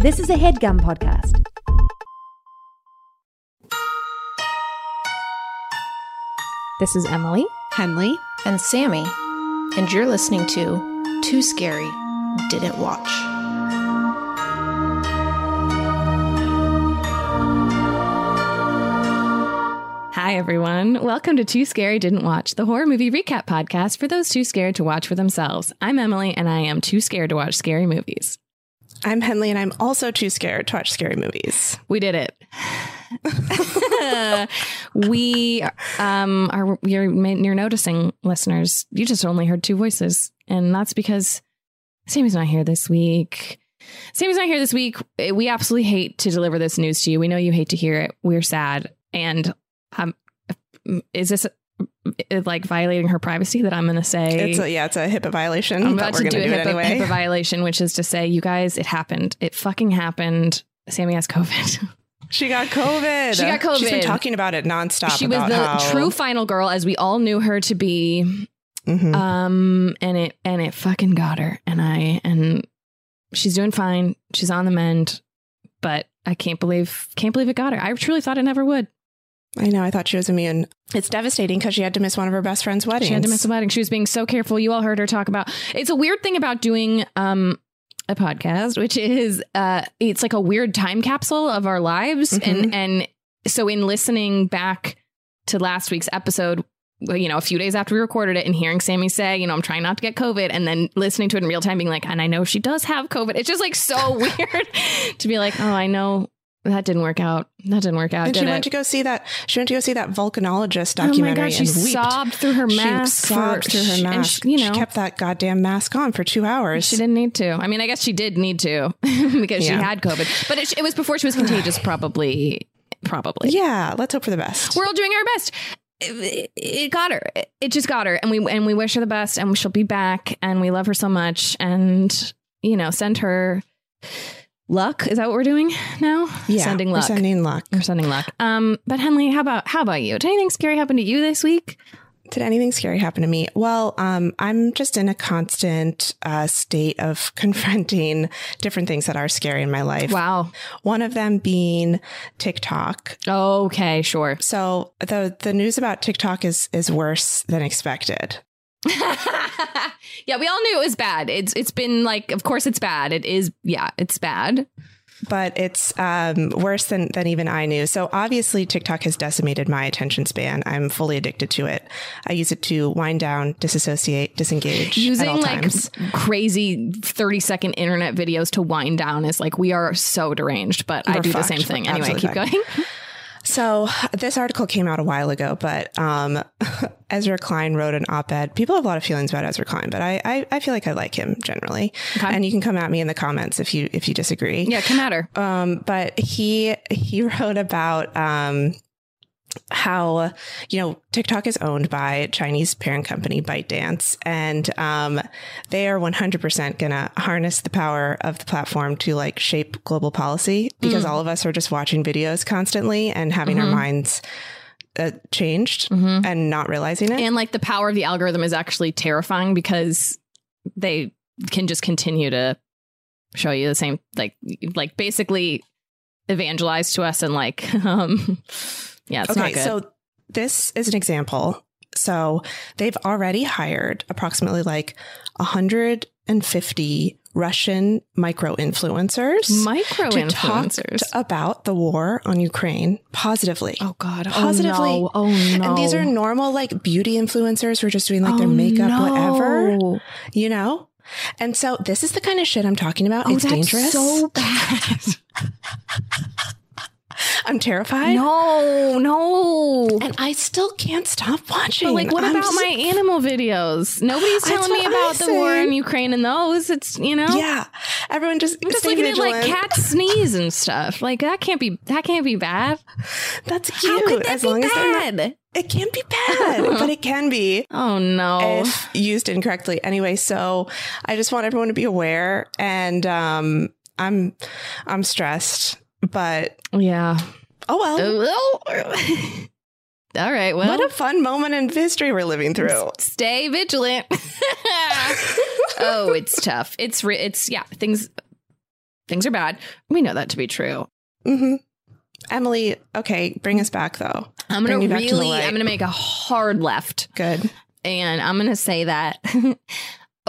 This is a headgum podcast. This is Emily. Henley. and Sammy, and you're listening to Too Scary Didn't Watch. Hi, everyone. Welcome to Too Scary Didn't Watch, the horror movie recap podcast for those too scared to watch for themselves. I'm Emily, and I am too scared to watch scary movies. I'm Henley, and I'm also too scared to watch scary movies. We did it. we um are you're you're noticing listeners you just only heard two voices and that's because Sammy's not here this week. Sammy's not here this week. We absolutely hate to deliver this news to you. We know you hate to hear it. We're sad. And um is this like violating her privacy that I'm going to say It's a, yeah, it's a HIPAA violation. I'm about to do a HIPAA, anyway. HIPAA violation, which is to say, you guys, it happened. It fucking happened. Sammy has COVID. She got COVID. She got COVID. She's been talking about it nonstop. she was the how- true final girl, as we all knew her to be. Mhm. Um, and it and it fucking got her. And I and she's doing fine. She's on the mend, but I can't believe can't believe it got her. I truly thought it never would. I know. I thought she was immune. It's devastating because she had to miss one of her best friend's weddings. She had to miss a wedding. She was being so careful. You all heard her talk about. It's a weird thing about doing um a podcast, which is uh it's like a weird time capsule of our lives, and and so in listening back to last week's episode. You know, a few days after we recorded it, and hearing Sammy say, "You know, I'm trying not to get COVID," and then listening to it in real time, being like, "And I know she does have COVID." It's just like so weird to be like, "Oh, I know that didn't work out. That didn't work out." And she it? went to go see that. She went to go see that volcanologist Oh my documentary god, she sobbed through her mask. She sobbed for- through her mask. she- you know, she kept that goddamn mask on for two hours. She didn't need to. I mean, I guess she did need to because she had COVID, but it, it was before she was contagious. Probably, probably. Yeah, let's hope for the best. We're all doing our best. It, it got her. It, it just got her, and we and we wish her the best, and she'll be back, and we love her so much, and you know, send her luck. Is that what we're doing now? yeah, sending we're luck. sending luck. We're sending luck. Um, but Henley, how about how about you? Did anything scary happen to you this week? Did anything scary happen to me? Well, um, I'm just in a constant uh, state of confronting different things that are scary in my life. Wow. One of them being TikTok. Okay, sure. So the the news about TikTok is is worse than expected. yeah, we all knew it was bad. It's it's been like, of course, it's bad. It is, yeah, it's bad. but it's um, worse than than even I knew. So obviously, TikTok has decimated my attention span. I'm fully addicted to it. I use it to wind down, disassociate, disengage at Using all like times. crazy thirty second internet videos to wind down is like we are so deranged. But I We're do the same thing We're anyway. Keep going. So this article came out a while ago, but um, Ezra Klein wrote an op-ed. People have a lot of feelings about Ezra Klein, but I I, I feel like I like him generally. Okay. And you can come at me in the comments if you if you disagree. yeah, come at her. Um, but he he wrote about um, how you know TikTok is owned by Chinese parent company ByteDance, and um, they are 100% going to harness the power of the platform to like shape global policy because all of us are just watching videos constantly and having our minds uh, changed and not realizing it. And like the power of the algorithm is actually terrifying because they can just continue to show you the same like like basically evangelize to us and like um yeah okay, so this is an example. So they've already hired approximately like 150 Russian micro influencers micro influencers. about the war on Ukraine positively. Oh God! Oh, positively. Oh no! Oh no! And these are normal like beauty influencers who are just doing like their Oh, makeup, no. whatever, you know? And so this is the kind of shit I'm talking about. Oh, it's dangerous. so bad. I'm terrified. no, no. And I still can't stop watching. But like, what I'm about s- my animal videos? Nobody's telling me about the war in Ukraine and those. It's you know. Yeah. Everyone just I'm just looking vigilant. at like cats sneeze and stuff. Like that can't be that can't be bad. That's cute. How could that as be long as not, bad? it can't be bad, but it can be oh no. if used incorrectly. Anyway, so I just want everyone to be aware, and um, I'm I'm stressed, but yeah. oh well. Oh, All right. Well, what a fun moment in history we're living through. stay vigilant. oh, it's tough. It's re- it's yeah. Things things are bad. We know that to be true. hmm Emily, okay, bring us back though. I'm gonna really. I'm gonna make a hard left. Good. and I'm gonna say that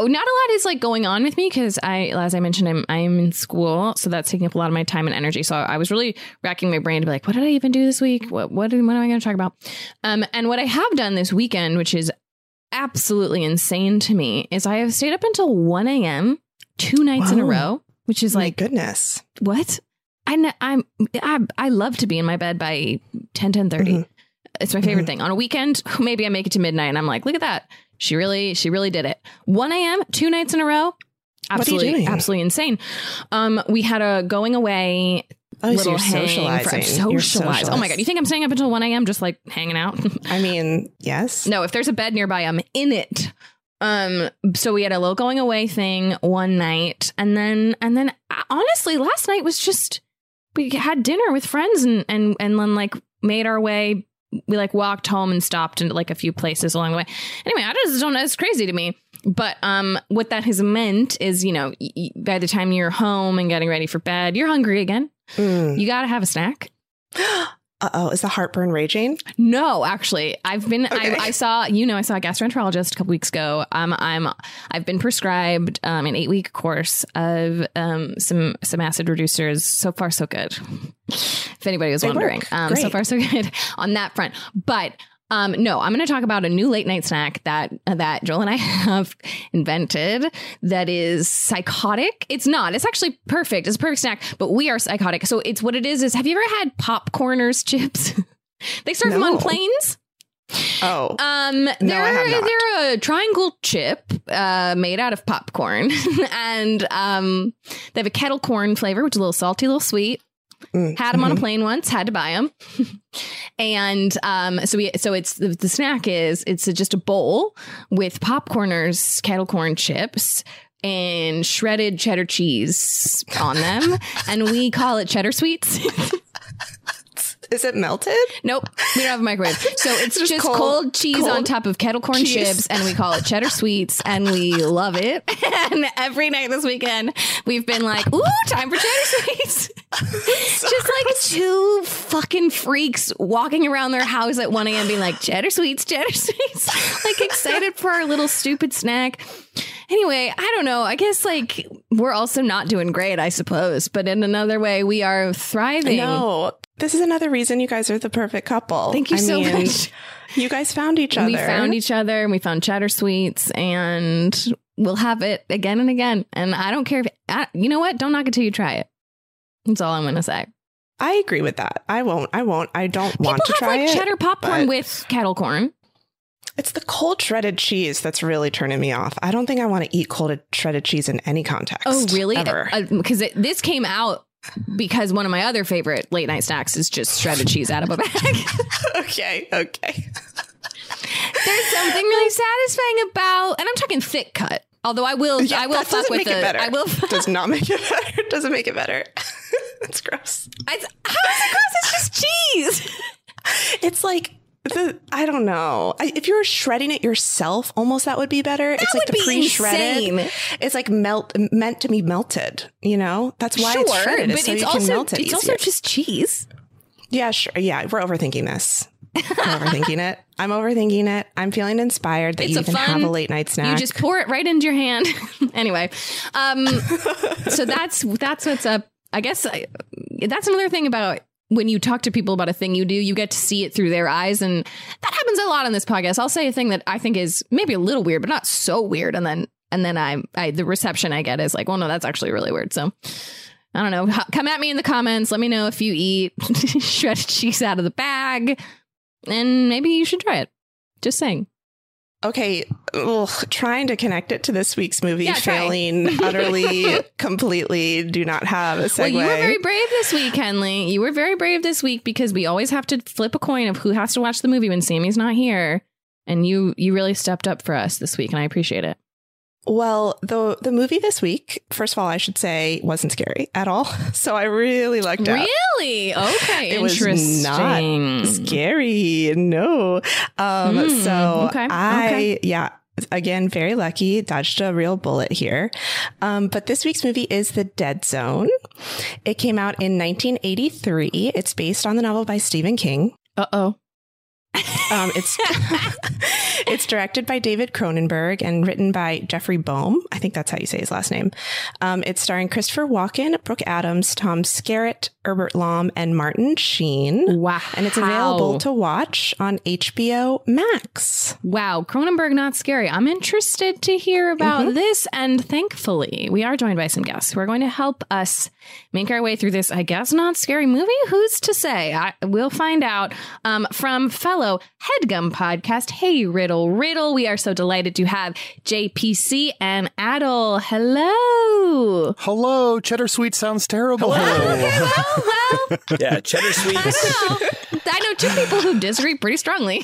not a lot is like going on with me because I, as I mentioned, I'm I'm in school, so that's taking up a lot of my time and energy. So I was really racking my brain to be like, what did I even do this week? What what, what am I going to talk about? Um, and what I have done this weekend, which is absolutely insane to me, is I have stayed up until 1 a.m. two nights in a row, which is My like goodness. what? I I'm I, I love to be in my bed by 10 10 30. Mhm. It's my favorite Mhm. thing. On a weekend, maybe I make it to midnight and I'm like, look at that. She really she really did it. 1 a.m. two nights in a row. What are you Absolutely absolutely insane. Um we had a going away Oh, so little you're socializing. for You're socialize. Oh my god, you think I'm staying up until 1 a.m. just like hanging out? I mean, yes. No, if there's a bed nearby, I'm in it. Um, so we had a little going away thing one night, and then and then uh, honestly, last night was just we had dinner with friends and and and then like made our way. We like walked home and stopped in like a few places along the way. Anyway, I just don't know. It's crazy to me. But um, what that has meant is, you know, by the time you're home and getting ready for bed, you're hungry again. Mm. You got to have a snack. Uh oh, is the heartburn raging? No, actually, I've been. Okay. I, I saw. You know, I saw a gastroenterologist a couple weeks ago. Um, I'm. I've been prescribed um, an eight week course of um some some acid reducers. So far, so good. If anybody was They wondering, um, so far so good on that front. But um, no, I'm going to talk about a new late night snack that that Joel and I have invented that is psychotic. It's not. It's actually perfect. It's a perfect snack, but we are psychotic. So it's what it is. Is have you ever had popcorners chips? they serve them on planes. Oh, Um, they're I have not. they're a triangle chip uh, made out of popcorn, and um, they have a kettle corn flavor, which is a little salty, a little sweet. Mm, Had them on a mhm. plane once, had to buy them, and um, so we so it's the, the snack is it's just a bowl with popcorners, kettle corn chips. And shredded cheddar cheese on them, and we call it cheddar sweets. Is it melted? Nope, we don't have a microwave. So it's Just just, cold- cold, cheese on top of kettle corn cheese. chips, and we call it cheddar sweets, and we love it. And every night this weekend, we've been like, "Ooh, time for cheddar sweets!" just like two fucking freaks walking around their house at one a.m. being like, "Cheddar sweets, cheddar sweets," like excited for our little stupid snack. Anyway, I don't know. I guess like we're also not doing great, I suppose, but in another way, we are thriving. No. This is another reason you guys are the perfect couple. Thank you I so mean, much. You guys found each other. We found each other and we found cheddar sweets and we'll have it again and again. And I don't care if, I, you know what? Don't knock it till you try it. That's all I'm going to say. I agree with that. I won't. I won't. I don't People want to have try like it. cheddar popcorn but- with kettle corn. It's the cold shredded cheese that's really turning me off. I don't think I want to eat cold shredded cheese in any context. Oh, really? Because uh, uh, it this came out because one of my other favorite late night snacks is just shredded cheese out of a bag. okay. Okay. There's something really satisfying about, and I'm talking thick cut. Although I will, Yeah, I will fuck with make the. it better. I will. Does not make it better. Doesn't make it better. it's gross. It's, how is it gross? It's just cheese. It's like the I don't know. I, if you were shredding it yourself, almost that would be better. it's like the pre-shredded. It's like melt meant to be melted. You know, that's why it's shredded. but so it's you also can melt it it's easier. also just cheese. yeah, sure. Yeah, we're overthinking this. We're overthinking it. I'm overthinking it. I'm feeling inspired that It's you can fun- have a late night snack. You just pour it right into your hand. anyway, um, so that's that's what's up. I guess I, that's another thing about when you talk to people about a thing you do, you get to see it through their eyes, and that happens a lot on this podcast. I'll say a thing that I think is maybe a little weird, but not so weird, and then and then I, I the reception I get is like, well, no, that's actually really weird. So. I don't know. Come at me in the comments. Let me know if you eat shredded cheese out of the bag, and maybe you should try it. Just saying. Okay, ugh, trying to connect it to this week's movie, Yeah, failing utterly, completely. Do not have a segue. Well, you were very brave this week, Henley. You were very brave this week because we always have to flip a coin of who has to watch the movie when Sammy's not here. And you you really stepped up for us this week, and I appreciate it. Well, the the movie this week, first of all, I should say, wasn't scary at all. So I really lucked out. Really? Okay. It was Interesting. not scary. No. Um, Mm, so okay, I, okay. yeah, again, very lucky, dodged a real bullet here. Um, but this week's movie is The Dead Zone. It came out in 1983. It's based on the novel by Stephen King. Uh oh. Um, it's it's directed by David Cronenberg and written by Jeffrey Boam. I think that's how you say his last name. Um, it's starring Christopher Walken, Brooke Adams, Tom Skerritt, Herbert Lom, and Martin Sheen. Wow. And it's available to watch on HBO Max. Wow, Cronenberg not scary. I'm interested to hear about Mm-hmm. this. And thankfully, we are joined by some guests who are going to help us make our way through this, I guess, not scary movie. Who's to say? I, we'll find out um, from fellow Headgum podcast. Hey, Riddle, Riddle. We are so delighted to have JPC and Adal. Hello. Hello, cheddar sweet sounds terrible. Well, well, Yeah, cheddar I sweets. know. I know two people who disagree pretty strongly.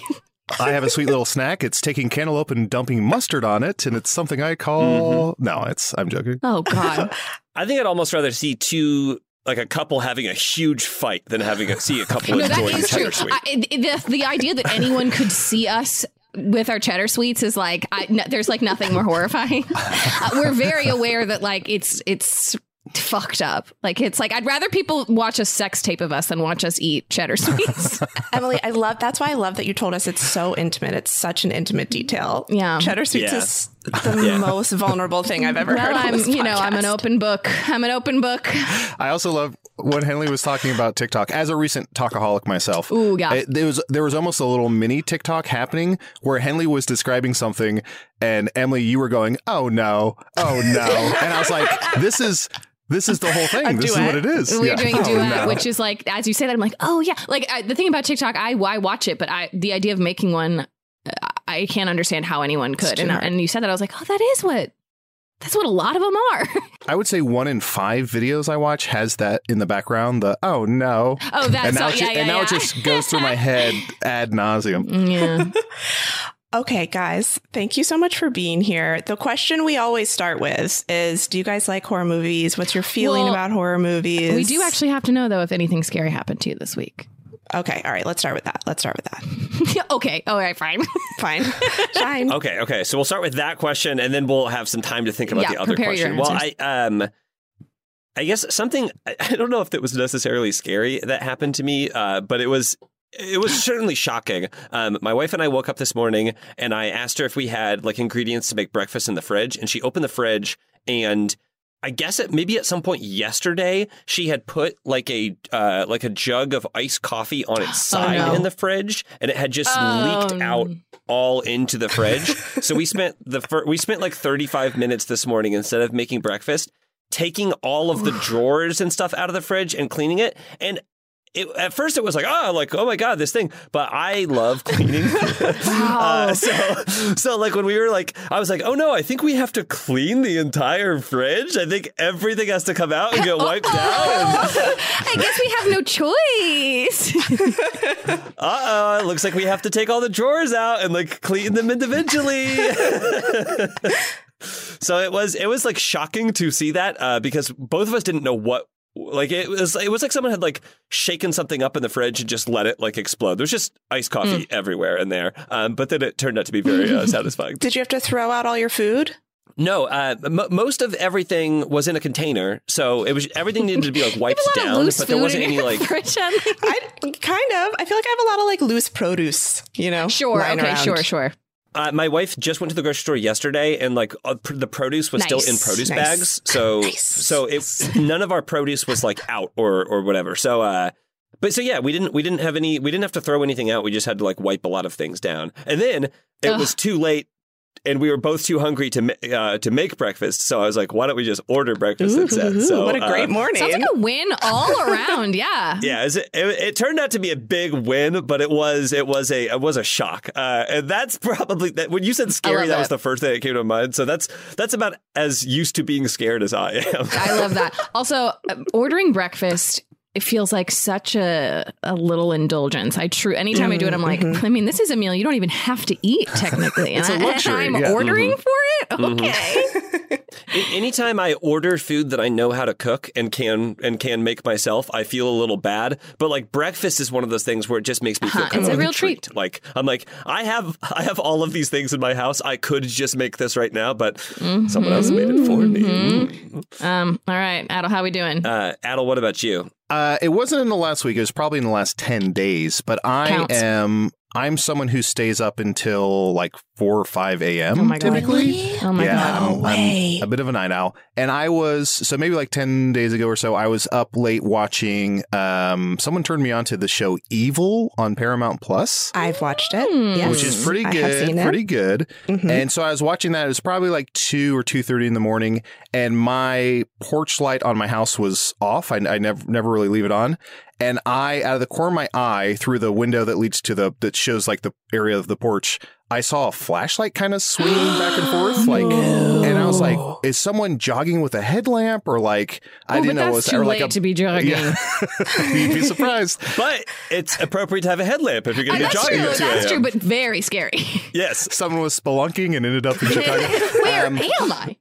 I have a sweet little snack. It's taking cantaloupe and dumping mustard on it, and it's something I call. No, it's. I'm joking. Oh, God. I think I'd almost rather see two, like a couple having a huge fight than having a, see a couple No, that enjoying is true. cheddar sweet. I, the, the idea that anyone could see us with our cheddar sweets is like I, no, there's like nothing more horrifying. Uh, we're very aware that like it's it's fucked up. Like it's like I'd rather people watch a sex tape of us than watch us eat cheddar sweets. Emily, I love that's why I love that you told us it's so intimate. It's such an intimate detail. Yeah. Cheddar Sweets Yeah. is the most vulnerable thing I've ever heard. well, on I'm you know I'm an open book. I'm an open book. I also love when Henley was talking about TikTok. As a recent talkaholic myself, Ooh, yeah. it- there was there was almost a little mini TikTok happening where Henley was describing something, and Emily, you were going, "Oh no, oh no," and I was like, "This is." This is the whole thing. This is what it is. We're Yeah. doing a Oh, duet, no. which is like as you say that I'm like, oh yeah. Like I, the thing about TikTok, I I watch it, but I the idea of making one, I can't understand how anyone could. And and you said that I was like, oh, that is what that's what a lot of them are. I would say one in five videos I watch has that in the background. The oh no, Oh, that's and now, all- it, yeah, yeah, and now yeah. it just goes through my head ad nauseum. yeah. Okay, guys, thank you so much for being here. The question we always start with is Do you guys like horror movies? What's your feeling Well, about horror movies? We do actually have to know though if anything scary happened to you this week. Okay, all right, let's start with that. Let's start with that. okay. All right. Fine. Fine. Fine. Okay, okay. So we'll start with that question, and then we'll have some time to think about Yeah, the other question. Well, I um, I guess something I I don't know if that was necessarily scary that happened to me, uh, but it was. It was certainly shocking. Um, my wife and I woke up this morning, and I asked her if we had like ingredients to make breakfast in the fridge, and she opened the fridge, and I guess it maybe at some point yesterday she had put like a uh, like a jug of iced coffee on its side no. in the fridge, and it had just Oh, leaked out all into the fridge. so we spent the fir- we spent like 35 minutes this morning instead of making breakfast, taking all of the drawers and stuff out of the fridge and cleaning it. And it, at first it was like, oh, like oh my god, this thing. But I love cleaning. uh, so so like when we were like, I was like, oh no, I think we have to clean the entire fridge. I think everything has to come out and get wiped down. I guess we have no choice. Uh oh, it looks like we have to take all the drawers out and like clean them individually. so it was it was like shocking to see that uh, because both of us didn't know what like it was it was like someone had like shaken something up in the fridge and just let it like explode. There's just iced coffee everywhere in there, um, but then it turned out to be very uh, satisfying. Did you have to throw out all your food? No, uh, m- most of everything was in a container, so it was everything needed to be like wiped a lot of down, but there wasn't any like fridge, I kind of. I feel like I have a lot of like loose produce, you know? Sure. Okay. around. Sure. Sure. Uh, my wife just went to the grocery store yesterday, and like uh, pr- the produce was still in produce Nice. bags. So, Nice. so it none of our produce was like out or or whatever. So, uh, but so yeah, we didn't we didn't have any we didn't have to throw anything out. We just had to like wipe a lot of things down, and then it Ugh. was too late and we were both too hungry to ma- uh, to make breakfast. So I was like, why don't we just order breakfast instead? Ooh, So what a great uh, morning. Sounds like a win all around. Yeah. Yeah, it, it, it turned out to be a big win, but it was it was a it was a shock, uh, and that's probably that. When you said scary, love that was the first thing that came to mind. So that's that's about as used to being scared as I am. I love that. Also, um, ordering breakfast. It feels like such a, a little indulgence. I true anytime I do it, I'm like, I mean, this is a meal you don't even have to eat technically. It's a And I- luxury, I'm yeah. ordering Mm-hmm. for it. Okay. A- Anytime I order food that I know how to cook and can and can make myself, I feel a little bad. But like breakfast is one of those things where it just makes me feel Uh-huh, kind it's of a real treat. Like I'm like I have I have all of these things in my house. I could just make this right now, but someone else made it for me. Um. All right, Adal, how we doing? Uh, Adal, what about you? Uh, it wasn't in the last week. It was probably in the last 10 days, but I Counts. am, I'm someone who stays up until like 4 or 5 a.m. Oh my God. typically. oh my yeah, god. I'm, I'm a bit of a night owl. And I was, so maybe like 10 days ago or so, I was up late watching, um, someone turned me on to the show Evil on Paramount Plus. I've watched it. Hmm. Yes. Which is pretty I have good, seen it. pretty good. Mhm. And so I was watching that. It was probably like two or two thirty in the morning, and my porch light on my house was off. I, I never never really leave it on. And I, out of the corner of my eye, through the window that leads to the that shows like the area of the porch, I saw a flashlight kind of swinging back and forth, like, and I was like, "Is someone jogging with a headlamp, or like I Oh, didn't know it that's was too or late like a to be jogging. yeah. You'd be surprised. But it's appropriate to have a headlamp if you're going to be That's jogging true. That's true, but very scary. Yes. Someone was spelunking and ended up in Chicago. Where Um, am I?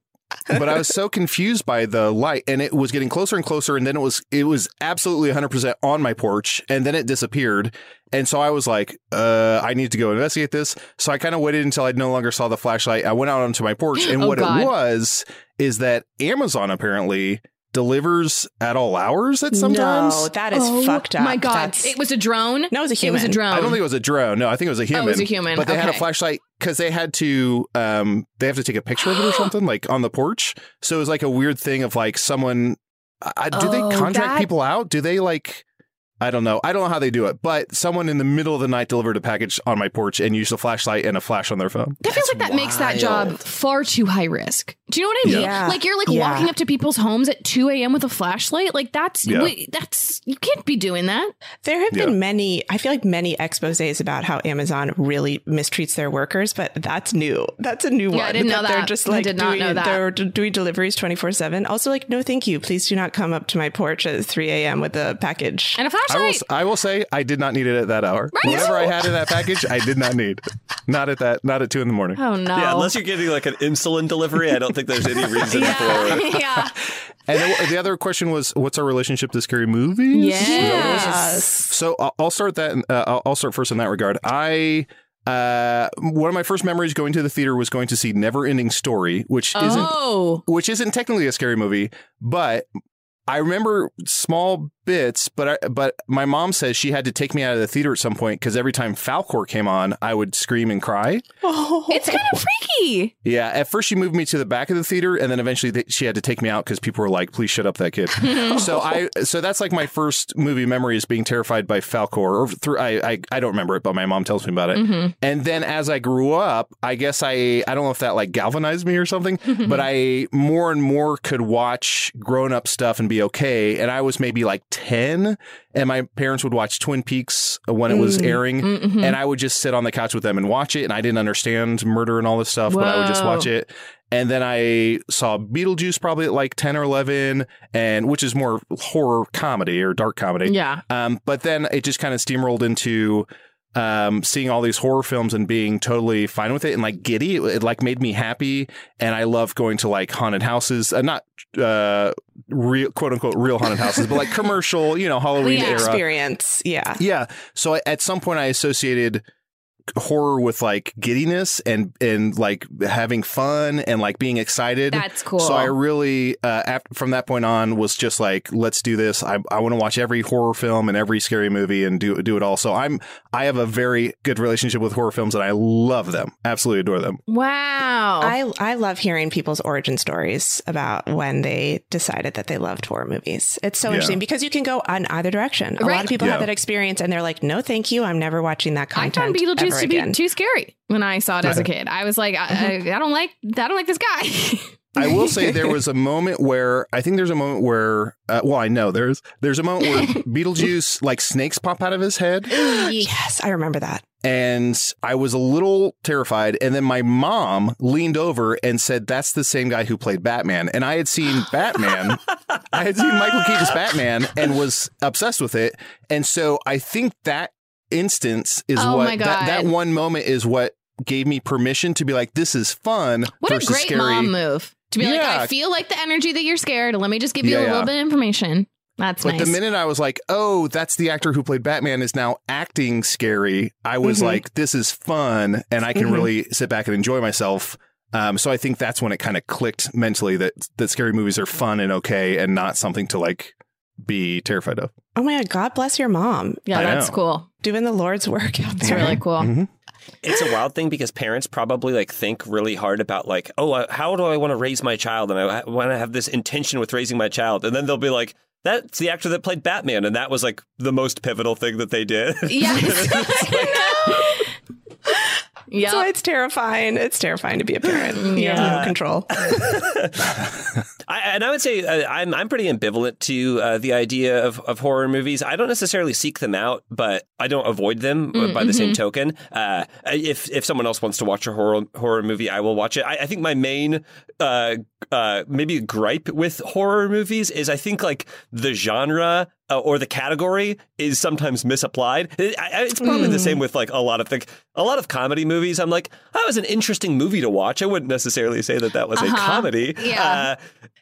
But I was so confused by the light and it was getting closer and closer and then it was it was absolutely 100% on my porch and then it disappeared. And so I was like uh I need to go investigate this. So I kind of waited until I no longer saw the flashlight. I went out onto my porch and Oh, what God. it was is that Amazon apparently delivers at all hours at sometimes No, that is oh fucked up. my god! That's- it was a drone. No, it was a human. It was a drone. I don't think it was a drone. No, I think it was a human. Oh, it was a human. But they had a flashlight because they had to um they have to take a picture of it or something like on the porch. So it was like a weird thing of like someone. I, do Oh, they contract that- people out? Do they like? I don't know. I don't know how they do it, but someone in the middle of the night delivered a package on my porch and used a flashlight and a flash on their phone. That feels like that makes that job far too high risk. Do you know what I mean? Yeah. Like you're like Yeah. walking up to people's homes at 2 a.m. with a flashlight. Like that's Yeah. wait, that's you can't be doing that. There have been many, I feel like many exposés about how Amazon really mistreats their workers, but that's new. That's a new Yeah, one. I didn't know that. They're that. just I like did not doing, know that. They're doing deliveries 24 7. Also, like, no, thank you. Please do not come up to my porch at 3 a.m. with a package. And a I will. flashlight. I will say I did not need it at that hour. Right. Whatever I had in that package, I did not need. Not at that. Not at two in the morning. oh no. Yeah, unless you're getting like an insulin delivery, I don't think there's any reason yeah. for yeah. And then the other question was, what's our relationship to scary movies? Yes. So I'll- I'll start that. Uh, I'll- I'll start first in that regard. I uh, one of my first memories going to the theater was going to see Never Ending Story, which isn't Oh. which isn't technically a scary movie, but I remember small bits. But I, but my mom says she had to take me out of the theater at some point because every time Falcor came on, I would scream and cry. Oh, It's kind of freaky. Yeah, at first she moved me to the back of the theater, and then eventually they, she had to take me out because people were like, "Please shut up, that kid." so I, so that's like my first movie memory is being terrified by Falcor. Or through I, I, I don't remember it, but my mom tells me about it. Mm-hmm. And then as I grew up, I guess I, I don't know if that like galvanized me or something, mm-hmm. but I more and more could watch grown up stuff and be okay. And I was maybe like ten, and my parents would watch Twin Peaks when it was airing, Mm-hmm. and I would just sit on the couch with them and watch it. And I didn't understand murder and all this stuff, but I would just watch it. And then I saw Beetlejuice probably at like 10 or 11, and which is more horror comedy or dark comedy. Yeah. Um, but then it just kind of steamrolled into um, seeing all these horror films and being totally fine with it and like giddy. It, it, like made me happy. And I love going to like haunted houses, uh, not uh, real, quote unquote, real haunted houses, but like commercial, you know, Halloween Yeah. era. experience. Yeah. Yeah. So at some point, I associated horror with like giddiness and and like having fun and like being excited. That's cool. So I really, uh, after, from that point on, was just like, let's do this. I, I want to watch every horror film and every scary movie and do do it all. So I'm I have a very good relationship with horror films and I love them. Absolutely adore them. Wow. I, I love hearing people's origin stories about when they decided that they loved horror movies. It's so Yeah. interesting because you can go on either direction. A lot of people Yeah. have that experience and they're like, no, thank you. I'm never watching that content. I content. found Beetlejuice seems ever to be again. too scary when I saw it as a kid. I was like, I, I, I don't like, I don't like this guy. I will say there was a moment where I think there's a moment where, uh, well, I know there's there's a moment where Beetlejuice like snakes pop out of his head, yes, I remember that. and I was a little terrified. And then my mom leaned over and said, "That's the same guy who played Batman." And I had seen Batman, I had seen Michael Keaton's Batman, and was obsessed with it. And so I think that instance is Oh what my that, that one moment is what gave me permission to be like, "This is fun." what a great scary. mom move to be like, I feel like the energy that you're scared. Let me just give you Yeah, a little yeah. bit of information. That's But nice. the minute I was like, oh, that's the actor who played Batman is now acting scary, I was Mhm. like, this is fun and I can Mhm. really sit back and enjoy myself. Um, so I think that's when it kind of clicked mentally that that scary movies are fun and okay and not something to like be terrified of. Oh my God, God bless your mom. yeah, I that's know. cool. Doing the Lord's work out It's really cool. Mhm. It's a wild thing because parents probably like think really hard about like, oh, uh, how do I want to raise my child, and I want to have this intention with raising my child, and then they'll be like, that's the actor that played Batman, and that was like the most pivotal thing that they did. Yes. yeah. So it's terrifying. It's terrifying to be a parent. You have no control. I, and I would say uh, I'm I'm pretty ambivalent to uh, the idea of, of horror movies. I don't necessarily seek them out, but I don't avoid them uh, by the same token. Uh, if if someone else wants to watch a horror horror movie, I will watch it. I, I think my main uh, uh, maybe gripe with horror movies is I think like the genre. Uh, or the category is sometimes misapplied. It- I- it's probably the same with like a lot of the, a lot of comedy movies. I'm like, that was an interesting movie to watch. I wouldn't necessarily say that that was a Uh-huh. comedy. Yeah. Uh,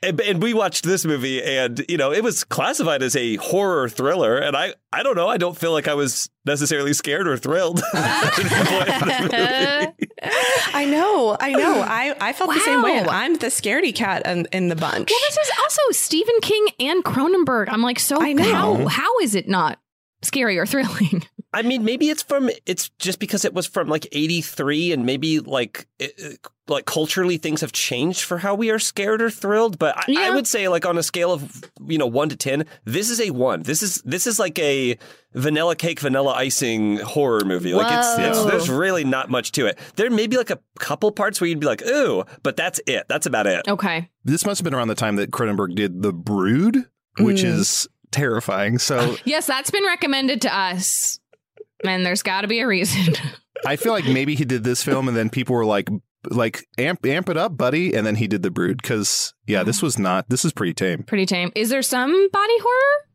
and, and we watched this movie, and you know, it was classified as a horror thriller, and I, I don't know, I don't feel like I was necessarily scared or thrilled. I know. I know. I, I felt the same way. I'm the scaredy cat in, in the bunch. Well, this is also Stephen King and Cronenberg. I'm like, so I know. how how is it not scary or thrilling? I mean, maybe it's from, it's just because it was from like '83, and maybe like, it, it- like culturally things have changed for how we are scared or thrilled. But I, I would say, like on a scale of you know one to ten, this is a one. This is this is like a vanilla cake, vanilla icing horror movie. Like it's, it's there's really not much to it. There may be like a couple parts where you'd be like, ooh, but that's it. That's about it. Okay. This must have been around the time that Cronenberg did The Brood, which Mm. is terrifying. So Yes, that's been recommended to us. And there's got to be a reason. I feel like maybe he did this film and then people were like, like amp amp it up, buddy, and then he did The Brood because yeah, this was not. This is pretty tame. Pretty tame. Is there some body horror?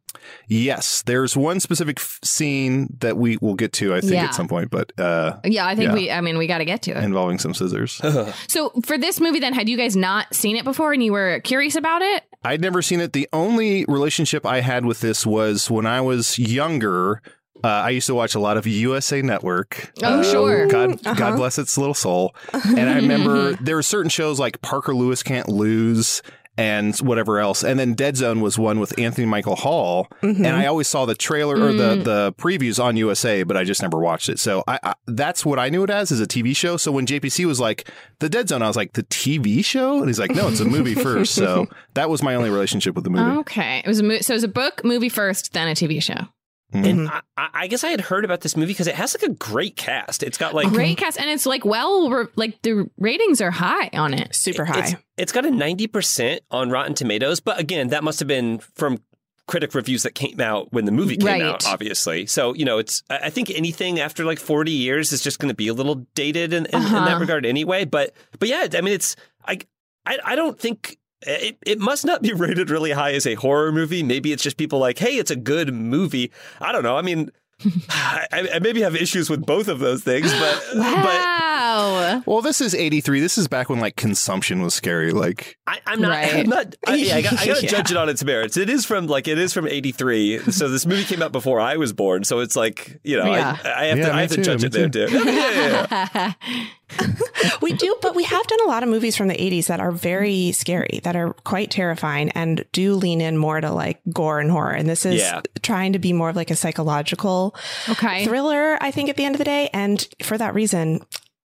Yes, there's one specific f- scene that we will get to, I think, Yeah. at some point, but uh, Yeah, I think Yeah. we. I mean, we got to get to it. involving some scissors. So for this movie, then, had you guys not seen it before and you were curious about it? I'd never seen it. The only relationship I had with this was when I was younger. Uh, I used to watch a lot of USA Network. Oh, Uh, sure. God, Uh-huh. God bless its little soul. And I remember there were certain shows like Parker Lewis Can't Lose and whatever else. And then Dead Zone was one with Anthony Michael Hall. Mm-hmm. And I always saw the trailer or the, the previews on USA, but I just never watched it. So I, I that's what I knew it as, is a TV show. So when JPC was like, the Dead Zone, I was like, the TV show? And he's like, no, it's a movie first. So that was my only relationship with the movie. Okay, it was a mo- so it was a book, movie first, then a TV show. And I, I guess I had heard about this movie because it has like a great cast. It's got like Great cast, and it's like well, re- like the ratings are high on it. Super high. It's, it's got a 90% on Rotten Tomatoes, but again, that must have been from critic reviews that came out when the movie came Right. out, obviously. So, you know, it's, I I think anything after like 40 years is just going to be a little dated in, in, in that Uh-huh. regard anyway. But, but yeah, I mean, it's, I, I, I don't think. It, it must not be rated really high as a horror movie. Maybe it's just people like, hey, it's a good movie. I don't know. I mean, I, I maybe have issues with both of those things, but but Wow. Well, this is 83. This is back when like consumption was scary. Like, I, I'm not. Right. I'm not. I, yeah, I got, I got to Yeah. judge it on its merits. It is from like it is from '83, so this movie came out before I was born. So it's like you know, Yeah. I, I have Yeah, to. I me have to judge me it there too. too. We do, but we have done a lot of movies from the 80s that are very scary, that are quite terrifying and do lean in more to like gore and horror. And this is Yeah. trying to be more of like a psychological Okay. thriller, I think, at the end of the day. And for that reason,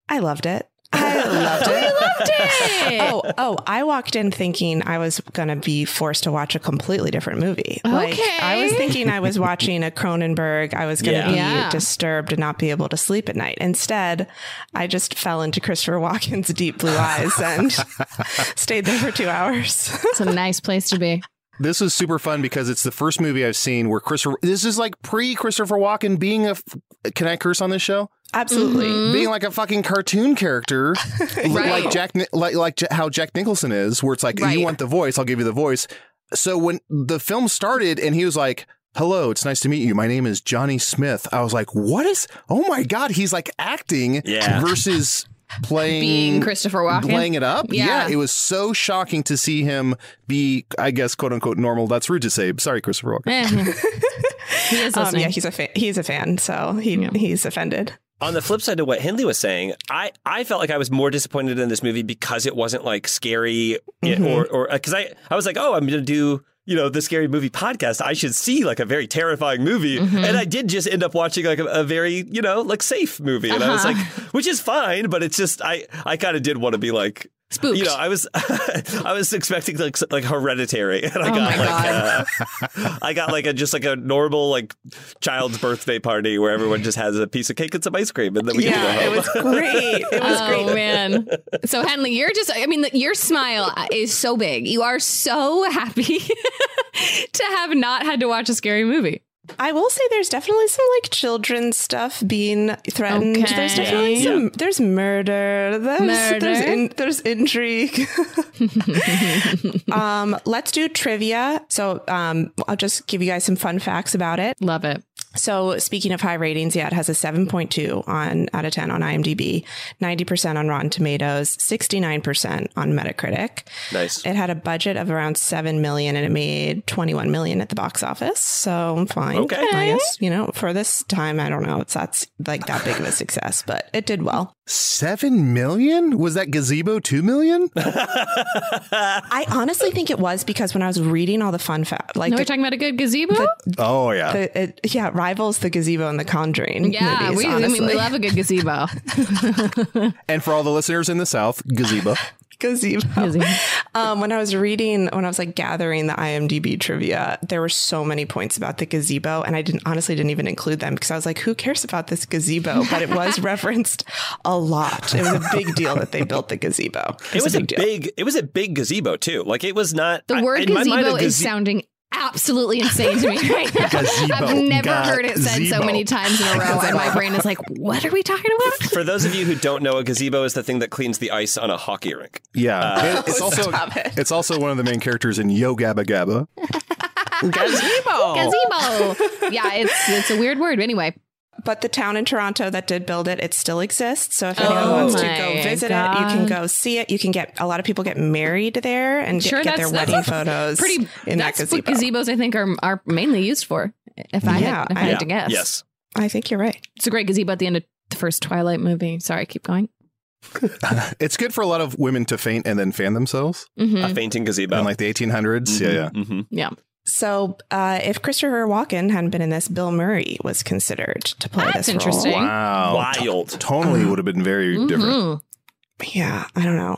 I loved it. I loved it. Loved it. Oh, oh! I walked in thinking I was going to be forced to watch a completely different movie. Like I was thinking I was watching a Cronenberg. I was going to Yeah. be Yeah. disturbed and not be able to sleep at night. Instead, I just fell into Christopher Walken's deep blue eyes and stayed there for two hours. It's a nice place to be. This was super fun because it's the first movie I've seen where Christopher. This is like pre Christopher Walken being a. Can I curse on this show? Absolutely. Being like a fucking cartoon character, Right. like Jack, like like how Jack Nicholson is, where it's like Right. you want the voice, I'll give you the voice. So when the film started and he was like, "Hello, it's nice to meet you. My name is Johnny Smith," I was like, "What is? Oh my god, he's like acting Yeah. versus." Playing Being Christopher Walken? playing it up, Yeah. it was so shocking to see him be, I guess, quote unquote normal. That's rude to say. Sorry, Christopher Walken. Eh. he is Um, yeah, he's a fan. He's a fan, so he Yeah. he's offended. On the flip side of what Henley was saying, I, I felt like I was more disappointed in this movie because it wasn't like scary Mm-hmm. or or because I I was like, oh, I'm gonna do you know the scary movie podcast. I should see like a very terrifying movie, Mm-hmm. and I did just end up watching like a, a very you know like safe movie, and I was Uh-huh. like, which is fine, but it's just I I kind of did want to be like. Spooked. You know, I was I was expecting like like hereditary, and I Oh got like uh, I got like a just like a normal like child's birthday party where everyone just has a piece of cake and some ice cream, and then we Yeah, can go it home. was great. It was oh great. man. So Henley, you're just I mean your smile is so big. You are so happy to have not had to watch a scary movie. I will say there's definitely some like children's stuff being threatened. There's Okay. definitely some there's murder. There's Murder? there's in, there's intrigue. um, let's do trivia. So um, I'll just give you guys some fun facts about it. Love it. So speaking of high ratings, yeah, it has a 7.2 on out of 10 on IMDb, 90% on Rotten Tomatoes, 69% on Metacritic. Nice. It had a budget of around 7 million and it made 21 million at the box office. So I'm fine. Okay. I guess, you know, for this time, I don't know. It's that's like that big of a success, but it did well. Seven million? Was that gazebo two million? I honestly think it was because when I was reading all the fun fact, like No, we're the, talking about a good gazebo. Oh yeah. the, it, yeah, rivals the gazebo and the Conjuring. yeah, movies, we, I mean, we love a good gazebo. and for all the listeners in the South, gazebo. gazebo. Gazebo. Um, when I was reading, when I was like gathering the IMDb trivia, there were so many points about the gazebo, and I didn't honestly didn't even include them because I was like, who cares about this gazebo? But it was referenced a lot. It was a big deal that they built the gazebo. It was a deal. big. It was a big gazebo too. Like it was not. The word in my mind, gazebo is gaze- sounding absolutely insane to me right now. I've never heard it said so many times in a row, and my brain is like, "What are we talking about?" For those of you who don't know, a gazebo is the thing that cleans the ice on a hockey rink. Yeah. Uh, it- it's also Stop it. it's also one of the main characters in Yo Gabba Gabba. Gazebo. Gazebo. Yeah, it's it's a weird word. Anyway, But the town in Toronto that did build it, it still exists. So if Oh anyone wants to go visit it, you can go see it. You can get a lot of people get married there and get, sure, get their wedding photos pretty. in that that's what gazebo. gazebos I think are are mainly used for. If I Yeah, had, if I, I- had to guess, Yes. I think you're right. it's a great gazebo at the end of the first Twilight movie. Sorry, keep going. It's good for a lot of women to faint and then fan themselves hmm A fainting gazebo. in like the 1800s. Yeah, yeah. hmm Yeah, So, uh, if Christopher Walken hadn't been in this, Bill Murray was considered to play That's this interesting. role. Wow. Wild. Tonally would have been very different. Yeah, I don't know.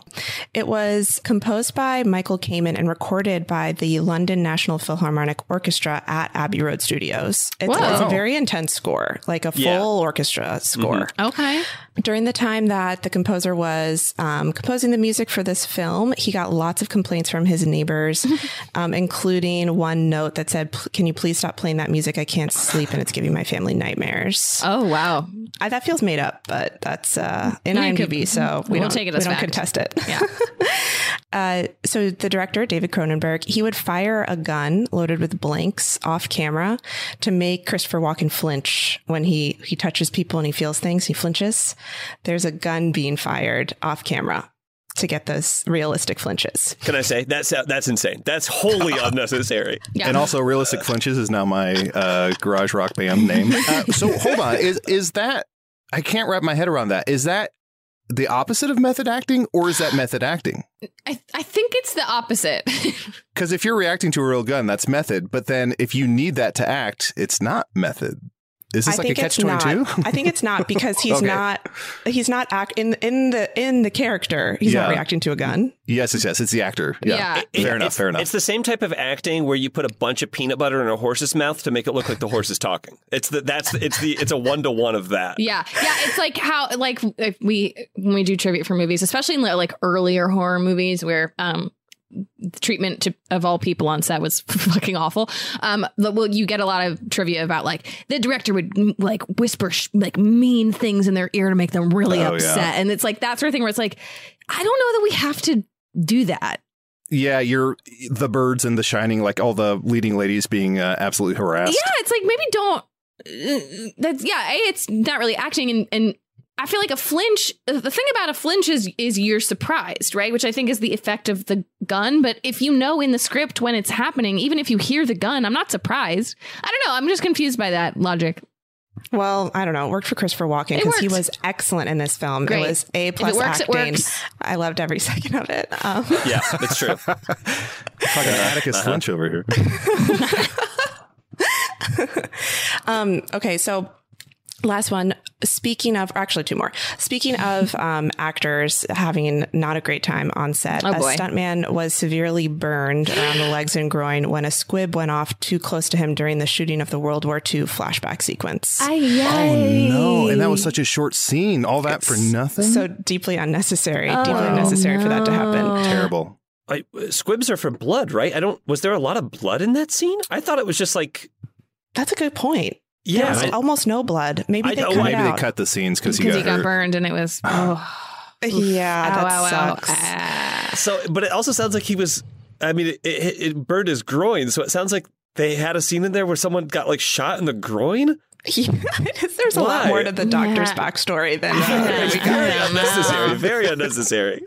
It was composed by Michael Kamen and recorded by the London National Philharmonic Orchestra at Abbey Road Studios. It's, it's a very intense score, like a full Yeah. orchestra score. Okay. During the time that the composer was um, composing the music for this film, he got lots of complaints from his neighbors, um, including one note that said, "Can you please stop playing that music? I can't sleep, and it's giving my family nightmares." Oh wow. I, that feels made up, but that's uh, in Yeah, it could- IMDb, so we we'll don't take it we don't fact. contest it. Yeah. Uh, so the director, David Cronenberg, he would fire a gun loaded with blanks off camera to make Christopher Walken flinch when he, he touches people and he feels things, he flinches. There's a gun being fired off camera to get those realistic flinches. Can I say that's that's insane? That's wholly unnecessary. Yeah. And also, Realistic Flinches is now my uh, garage rock band name. Uh, so hold on, is is that? I can't wrap my head around that. Is that the opposite of method acting, or is that method acting? I, I think it's the opposite. Because if you're reacting to a real gun, that's method. But then if you need that to act, it's not method. Is this I like a think catch it's twenty not. I think it's not because he's Okay. not he's not act in in the in the character. He's not reacting to a gun. yes, yes, yes. It's the actor. Yeah, Yeah. It- fair enough. Fair enough. It's the same type of acting where you put a bunch of peanut butter in a horse's mouth to make it look like the horse is talking. It's the that's it's the it's a one to one of that. Yeah, yeah. It's like how like if we when we do tribute for movies, especially in like earlier horror movies where um the treatment to, of all people on set was fucking awful. Um, the- well, you get a lot of trivia about like the director would like whisper sh- like mean things in their ear to make them really Oh, yeah. upset, and it's like that sort of thing where it's like I don't know that we have to do that. yeah, you're the birds and the shining, like all the leading ladies being uh, absolutely harassed. Yeah, it's like maybe don't. uh, That's yeah. A, it's not really acting, and and I feel like a flinch. The thing about a flinch is is you're surprised, right? Which I think is the effect of the gun. But if you know in the script when it's happening, even if you hear the gun, I'm not surprised. I don't know. I'm just confused by that logic. Well, I don't know. It worked for Christopher Walken It because he was excellent in this film. Great. It was a plus it works, it acting. works. I loved every second of it. Um, Yeah, it's true. Fucking Atticus Finch over here. Um, okay, so last one. Speaking of, or actually, two more. Speaking of um, actors having not a great time on set, Oh, a stuntman was severely burned around the legs and groin when a squib went off too close to him during the shooting of the World War II flashback sequence. Oh no! And that was such a short scene. All that for nothing. so deeply unnecessary, Oh, deeply unnecessary for that to happen. terrible. Like, squibs are for blood, right? I don't. Was there a lot of blood in that scene? I thought it was just like That's a good point. Yeah. There was I- almost no blood. Maybe I they know, cut Maybe it they cut the scenes because he got he got burned, and it was oh, Yeah, ow, that ow, ow. sucks. Ah. So, but it also sounds like he was. I mean, it, it, it burned his groin, so it sounds like they had a scene in there where someone got like shot in the groin. Yeah, there's a lot more to the doctor's Yeah. backstory than Yeah. we got. Very I unnecessary. Very unnecessary.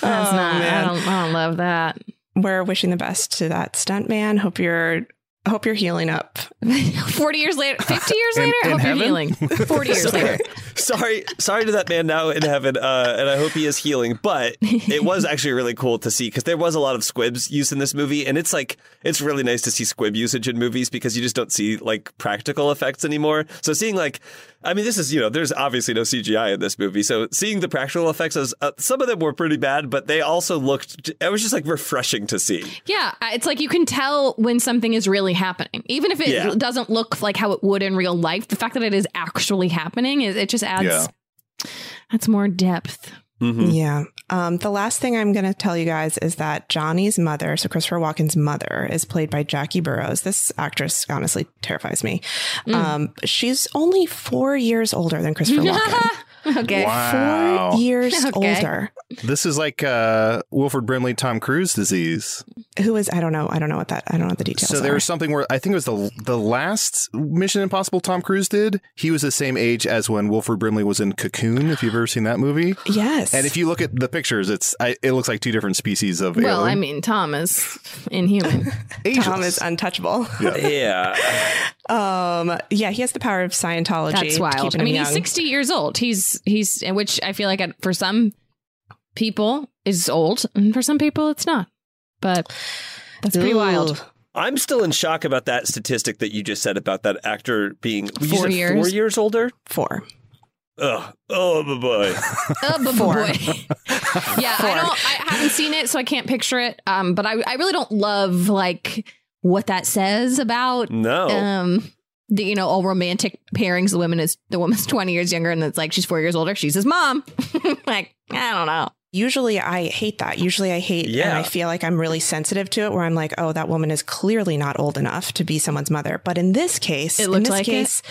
That's Oh, not. I man. don't. I don't love that. We're wishing the best to that stunt man. Hope you're hope you're healing up. 40 years later, 50 years In- later, I hope heaven? you're healing. 40 years Sorry. later. sorry, sorry to that man now in heaven, uh, and I hope he is healing. But it was actually really cool to see because there was a lot of squibs used in this movie, and it's like it's really nice to see squib usage in movies because you just don't see like practical effects anymore. So seeing like, I mean, this is you know, there's obviously no CGI in this movie, so seeing the practical effects, as, uh, some of them were pretty bad, but they also looked. It was just like refreshing to see. Yeah, it's like you can tell when something is really happening, even if it Yeah. doesn't look like how it would in real life. The fact that it is actually happening, it, it just adds Yeah. adds more depth. Mhm. Yeah. Um, the last thing I'm going to tell you guys is that Johnny's mother, so Christopher Walken's mother, is played by Jackie Burroughs. This actress honestly terrifies me. Mm. Um, she's only four years older than Christopher Walken. Okay. Wow. Four years Okay. older. This is like uh, Wilford Brimley, Tom Cruise disease. Who is? I don't know. I don't know what that. I don't know what the details. So there are. was something where I think it was the the last Mission Impossible Tom Cruise did. He was the same age as when Wilford Brimley was in Cocoon. If you've ever seen that movie, Yes. and if you look at the pictures, it's I, it looks like two different species of Well, I mean, Tom is inhuman. Tom is untouchable. Yeah. Um, yeah, he has the power of Scientology. That's wild. keeping I him mean, he's 60 years old. He's he's which I feel like for some people is old, and for some people it's not. But that's pretty wild. I'm still in shock about that statistic that you just said about that actor being Four years. four years older. Four. Ugh. Oh boy. Oh, bu- Four. boy. yeah, I don't. I haven't seen it, so I can't picture it. Um, but I, I really don't love like what that says about No. um the you know all romantic pairings. The woman is the woman's twenty years younger, and it's like she's four years older. She's his mom. like I don't know. Usually I hate that. Usually I hate and I feel like I'm really sensitive to it where I'm like, oh, that woman is clearly not old enough to be someone's mother. But in this case, It in looked this like it. case,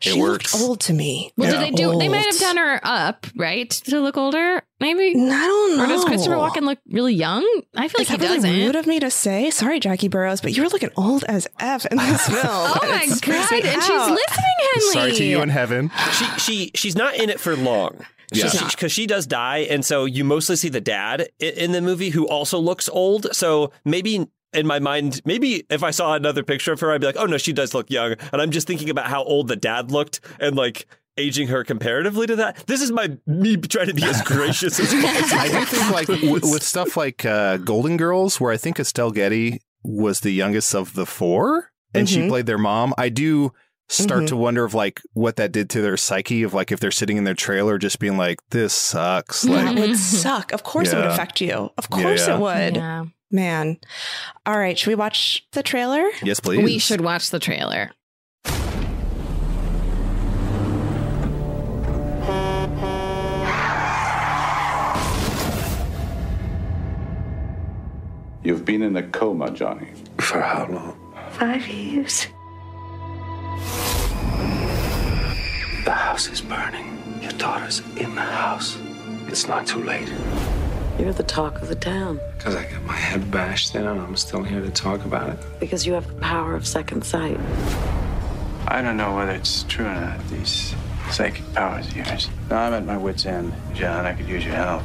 she works. looked old to me. Well, Yeah. did they do? They might have done her up right to look older. Maybe. I don't know. Or does Christopher Walken look really young? I feel like Is he really doesn't. rude of me to say? Sorry, Jackie Burroughs, but you're looking old as F in this film. Oh my god! me And she's listening, Henley. Sorry to you in heaven. she she she's not in it for long. Yeah. She's because she does die, and so you mostly see the dad i- in the movie who also looks old. So maybe in my mind, maybe if I saw another picture of her, I'd be like, oh no, she does look young. And I'm just thinking about how old the dad looked and like aging her comparatively to that. This is my me trying to be as gracious as possible. I do think like w- with stuff like uh, Golden Girls, where I think Estelle Getty was the youngest of the four, and she Mhm. played their mom. I do start Mhm. to wonder of like what that did to their psyche of like if they're sitting in their trailer just being like this sucks like That would suck. Of course it would affect you. Of Yeah, course yeah. it would. Yeah. Man. All right. Should we watch the trailer? yes please We should watch the trailer. You've been in a coma, Johnny. For how long? Five years. The house is burning. Your daughter's in the house. It's not too late. You're the talk of the town Because I got my head bashed in and I'm still here to talk about it. because you have the power of second sight. I don't know whether it's true or not, these psychic powers of yours. Now, I'm at my wit's end, John. I could use your help.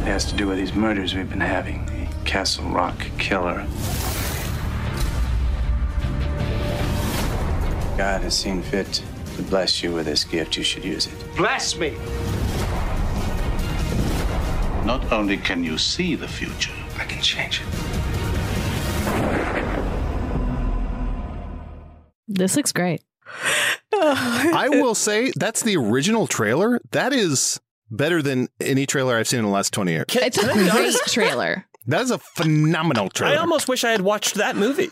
It has to do with these murders we've been having. The Castle Rock killer. God has seen fit to bless you with this gift. You should use it. Bless me! Not only can you see the future, I can change it. This looks great. I will say that's the original trailer that is better than any trailer I've seen in the last 20 years It's a can great trailer. That is a phenomenal trailer I almost wish I had watched that movie.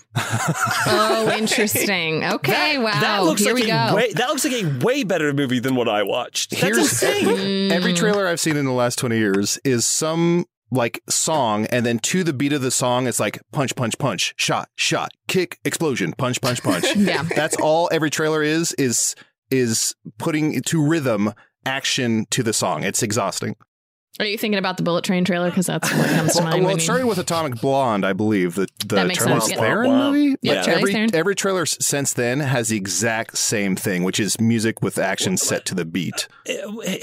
Oh, interesting. Okay, wow. That looks Here like we a go. way. That looks like a way better movie than what I watched. That's Here's insane. Mm. every trailer I've seen in the last 20 years is some like song and then to the beat of the song it's like punch punch punch shot shot kick explosion punch punch punch Yeah. that's all every trailer is is is putting to rhythm action to the song it's exhausting Are you thinking about the Bullet Train trailer? Because that's what comes to well, mind. well when it you- started with atomic blonde i believe the the That makes Charlize sense, yeah. Theron Wow. movie Yeah. Like, Charlize every Theron. every trailer since then has the exact same thing which is music with action set to the beat Uh,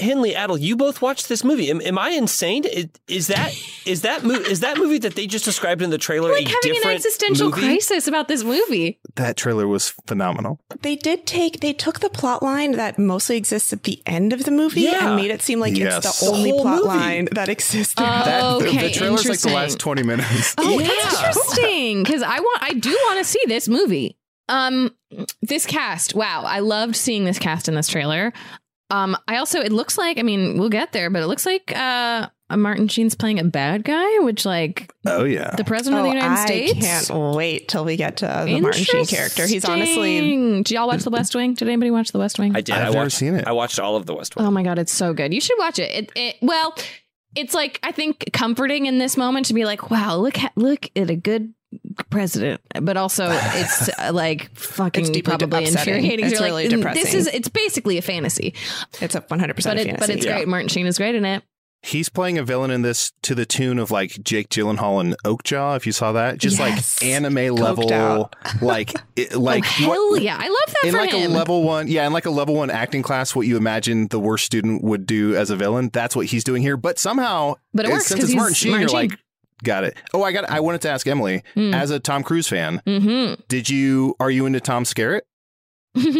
Henley Adal, you both watched this movie. Am, am I insane? Is, is that is that mo- is that movie that they just described in the trailer like a having an different existential movie? crisis about this movie. that trailer was phenomenal They did take they took the plot line that mostly exists at the end of the movie Yeah. and made it seem like Yes. it's the The only whole plot movie. line that existed. Oh, that the- okay, the, trailer's like the last 20 minutes Oh, Yeah. that's interesting. Because I want, I do want to see this movie. Um, this cast. Wow, I loved seeing this cast in this trailer. Um, I also, it looks like, I mean, we'll get there, but it looks like uh, Martin Sheen's playing a bad guy, which like oh yeah the president of Oh, the United I States. I can't wait till we get to the Martin Sheen character. He's honestly Interesting. Did y'all watch The West Wing? Did anybody watch The West Wing? I did. I've I never seen it. I watched all of the West Wing. Oh my god, it's so good. You should watch it. It, it well, it's like I think comforting in this moment to be like, wow, look at look at a good president, but also it's uh, like fucking It's probably upsetting. infuriating. It's You're really like, mm, depressing. This is it's basically a fantasy, it's a 100 percent but it, fantasy. but it's Yeah. great. Martin Sheen is great in it. He's playing a villain in this to the tune of like Jake Gyllenhaal and Okja. If you saw that, just Yes. like anime Coked level, out. like it, like oh, hell what- yeah, I love that in like him. a level one, yeah, in like a level one acting class, what you imagine the worst student would do as a villain. That's what he's doing here. But somehow, But it works since it's Martin Sheen. Martin you're like, got it. Oh, I got. I wanted to ask Emily, Mm. as a Tom Cruise fan, mm-hmm. did you are you into Tom Skerritt from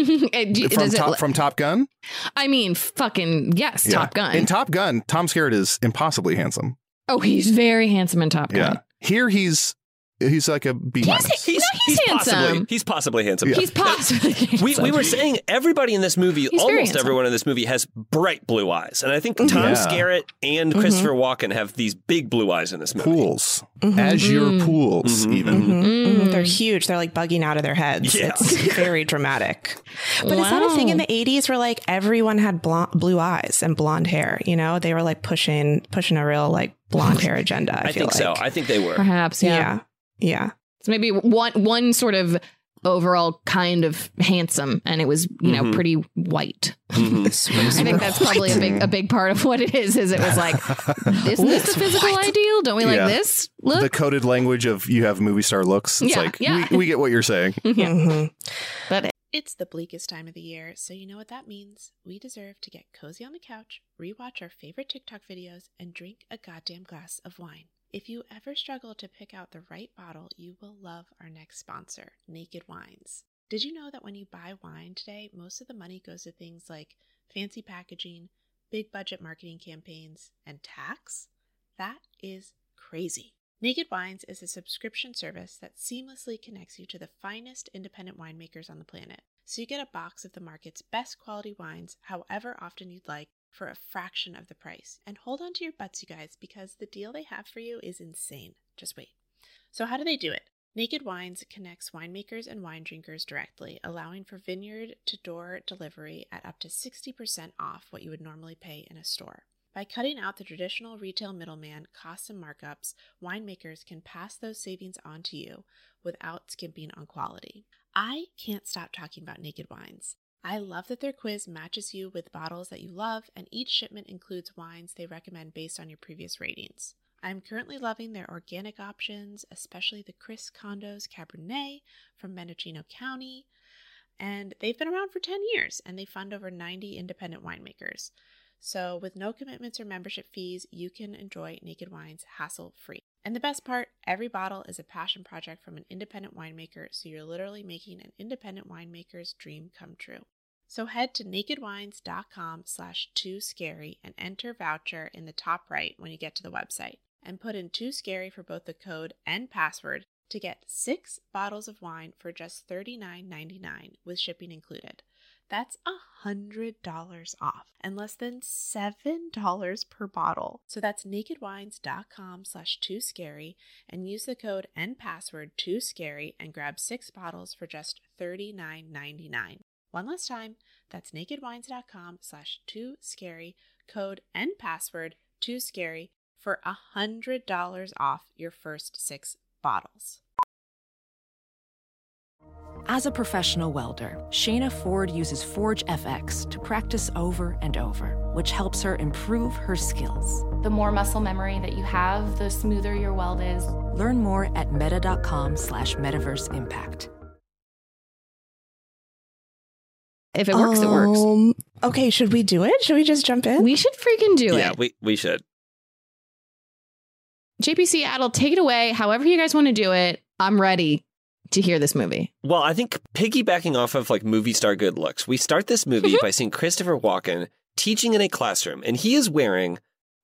Does it, Top from Top Gun? I mean, fucking yes, Yeah. Top Gun. In Top Gun, Tom Skerritt is impossibly handsome. oh, he's very handsome in Top Gun. Yeah. Here he's he's like a B He's, minus. he's, no, he's, possibly he's possibly handsome. Yeah. He's possibly. We, handsome. we were saying everybody in this movie, He's almost everyone in this movie has bright blue eyes. And I think Tom Yeah. Skerritt and Christopher Walken have these big blue eyes in this movie. pools. Mhm. Azure Mm. pools, Mhm, even. Mhm, Mm. mhm. They're huge. They're like bugging out of their heads. Yeah. It's very dramatic. But is that a thing in the 80s where like everyone had blonde, blue eyes and blonde hair? You know, they were like pushing pushing a real like blonde hair agenda. I, I, feel think so. I think they were. Perhaps, yeah. yeah. Yeah. So maybe one one sort of overall kind of handsome, and it was you know Mhm. pretty white. Mhm. I think that's probably a big a big part of what it is. Is it was like, isn't this the physical ideal? Don't we like Yeah. this The coded language of you have movie star looks. It's Yeah, like yeah. We, we get what you're saying. Yeah. Mhm. But It's the bleakest time of the year, so you know what that means. We deserve to get cozy on the couch, rewatch our favorite TikTok videos, and drink a goddamn glass of wine. If you ever struggle to pick out the right bottle, you will love our next sponsor, Naked Wines. Did you know that when you buy wine today, most of the money goes to things like fancy packaging, big budget marketing campaigns, and tax? That is crazy. Naked Wines is a subscription service that seamlessly connects you to the finest independent winemakers on the planet. So you get a box of the market's best quality wines, however often you'd like, for a fraction of the price. And hold on to your butts, you guys, because the deal they have for you is insane. Just wait. So, how do they do it? Naked Wines connects winemakers and wine drinkers directly, allowing for vineyard to door delivery at up to 60% off what you would normally pay in a store. By cutting out the traditional retail middleman costs and markups, winemakers can pass those savings on to you without skimping on quality. I can't stop talking about Naked Wines. I love that their quiz matches you with bottles that you love, and each shipment includes wines they recommend based on your previous ratings. I'm currently loving their organic options, especially the Chris Condos Cabernet from Mendocino County. And they've been around for 10 years and they fund over 90 independent winemakers. So, with no commitments or membership fees, you can enjoy Naked Wines hassle free. And the best part every bottle is a passion project from an independent winemaker, so you're literally making an independent winemaker's dream come true. So head to nakedwines.com slash too scary and enter voucher in the top right when you get to the website and put in too scary for both the code and password to get six bottles of wine for just $39.99 with shipping included. That's $100 off and less than $7 per bottle. So that's nakedwines.com slash too scary and use the code and password too scary and grab six bottles for just $39.99. One last time, that's nakedwines.com slash too scary, code and password too scary for $100 off your first six bottles. As a professional welder, Shayna Ford uses Forge FX to practice over and over, which helps her improve her skills. The more muscle memory that you have, the smoother your weld is. Learn more at meta.com slash metaverse impact. If it works, it works. Um, Okay, should we do it? Should we just jump in? We should freaking do yeah, it. Yeah, we, we should. JPC Adal, take it away. However you guys want to do it. I'm ready to hear this movie. Well, I think piggybacking off of like movie star good looks, we start this movie by seeing Christopher Walken teaching in a classroom, and he is wearing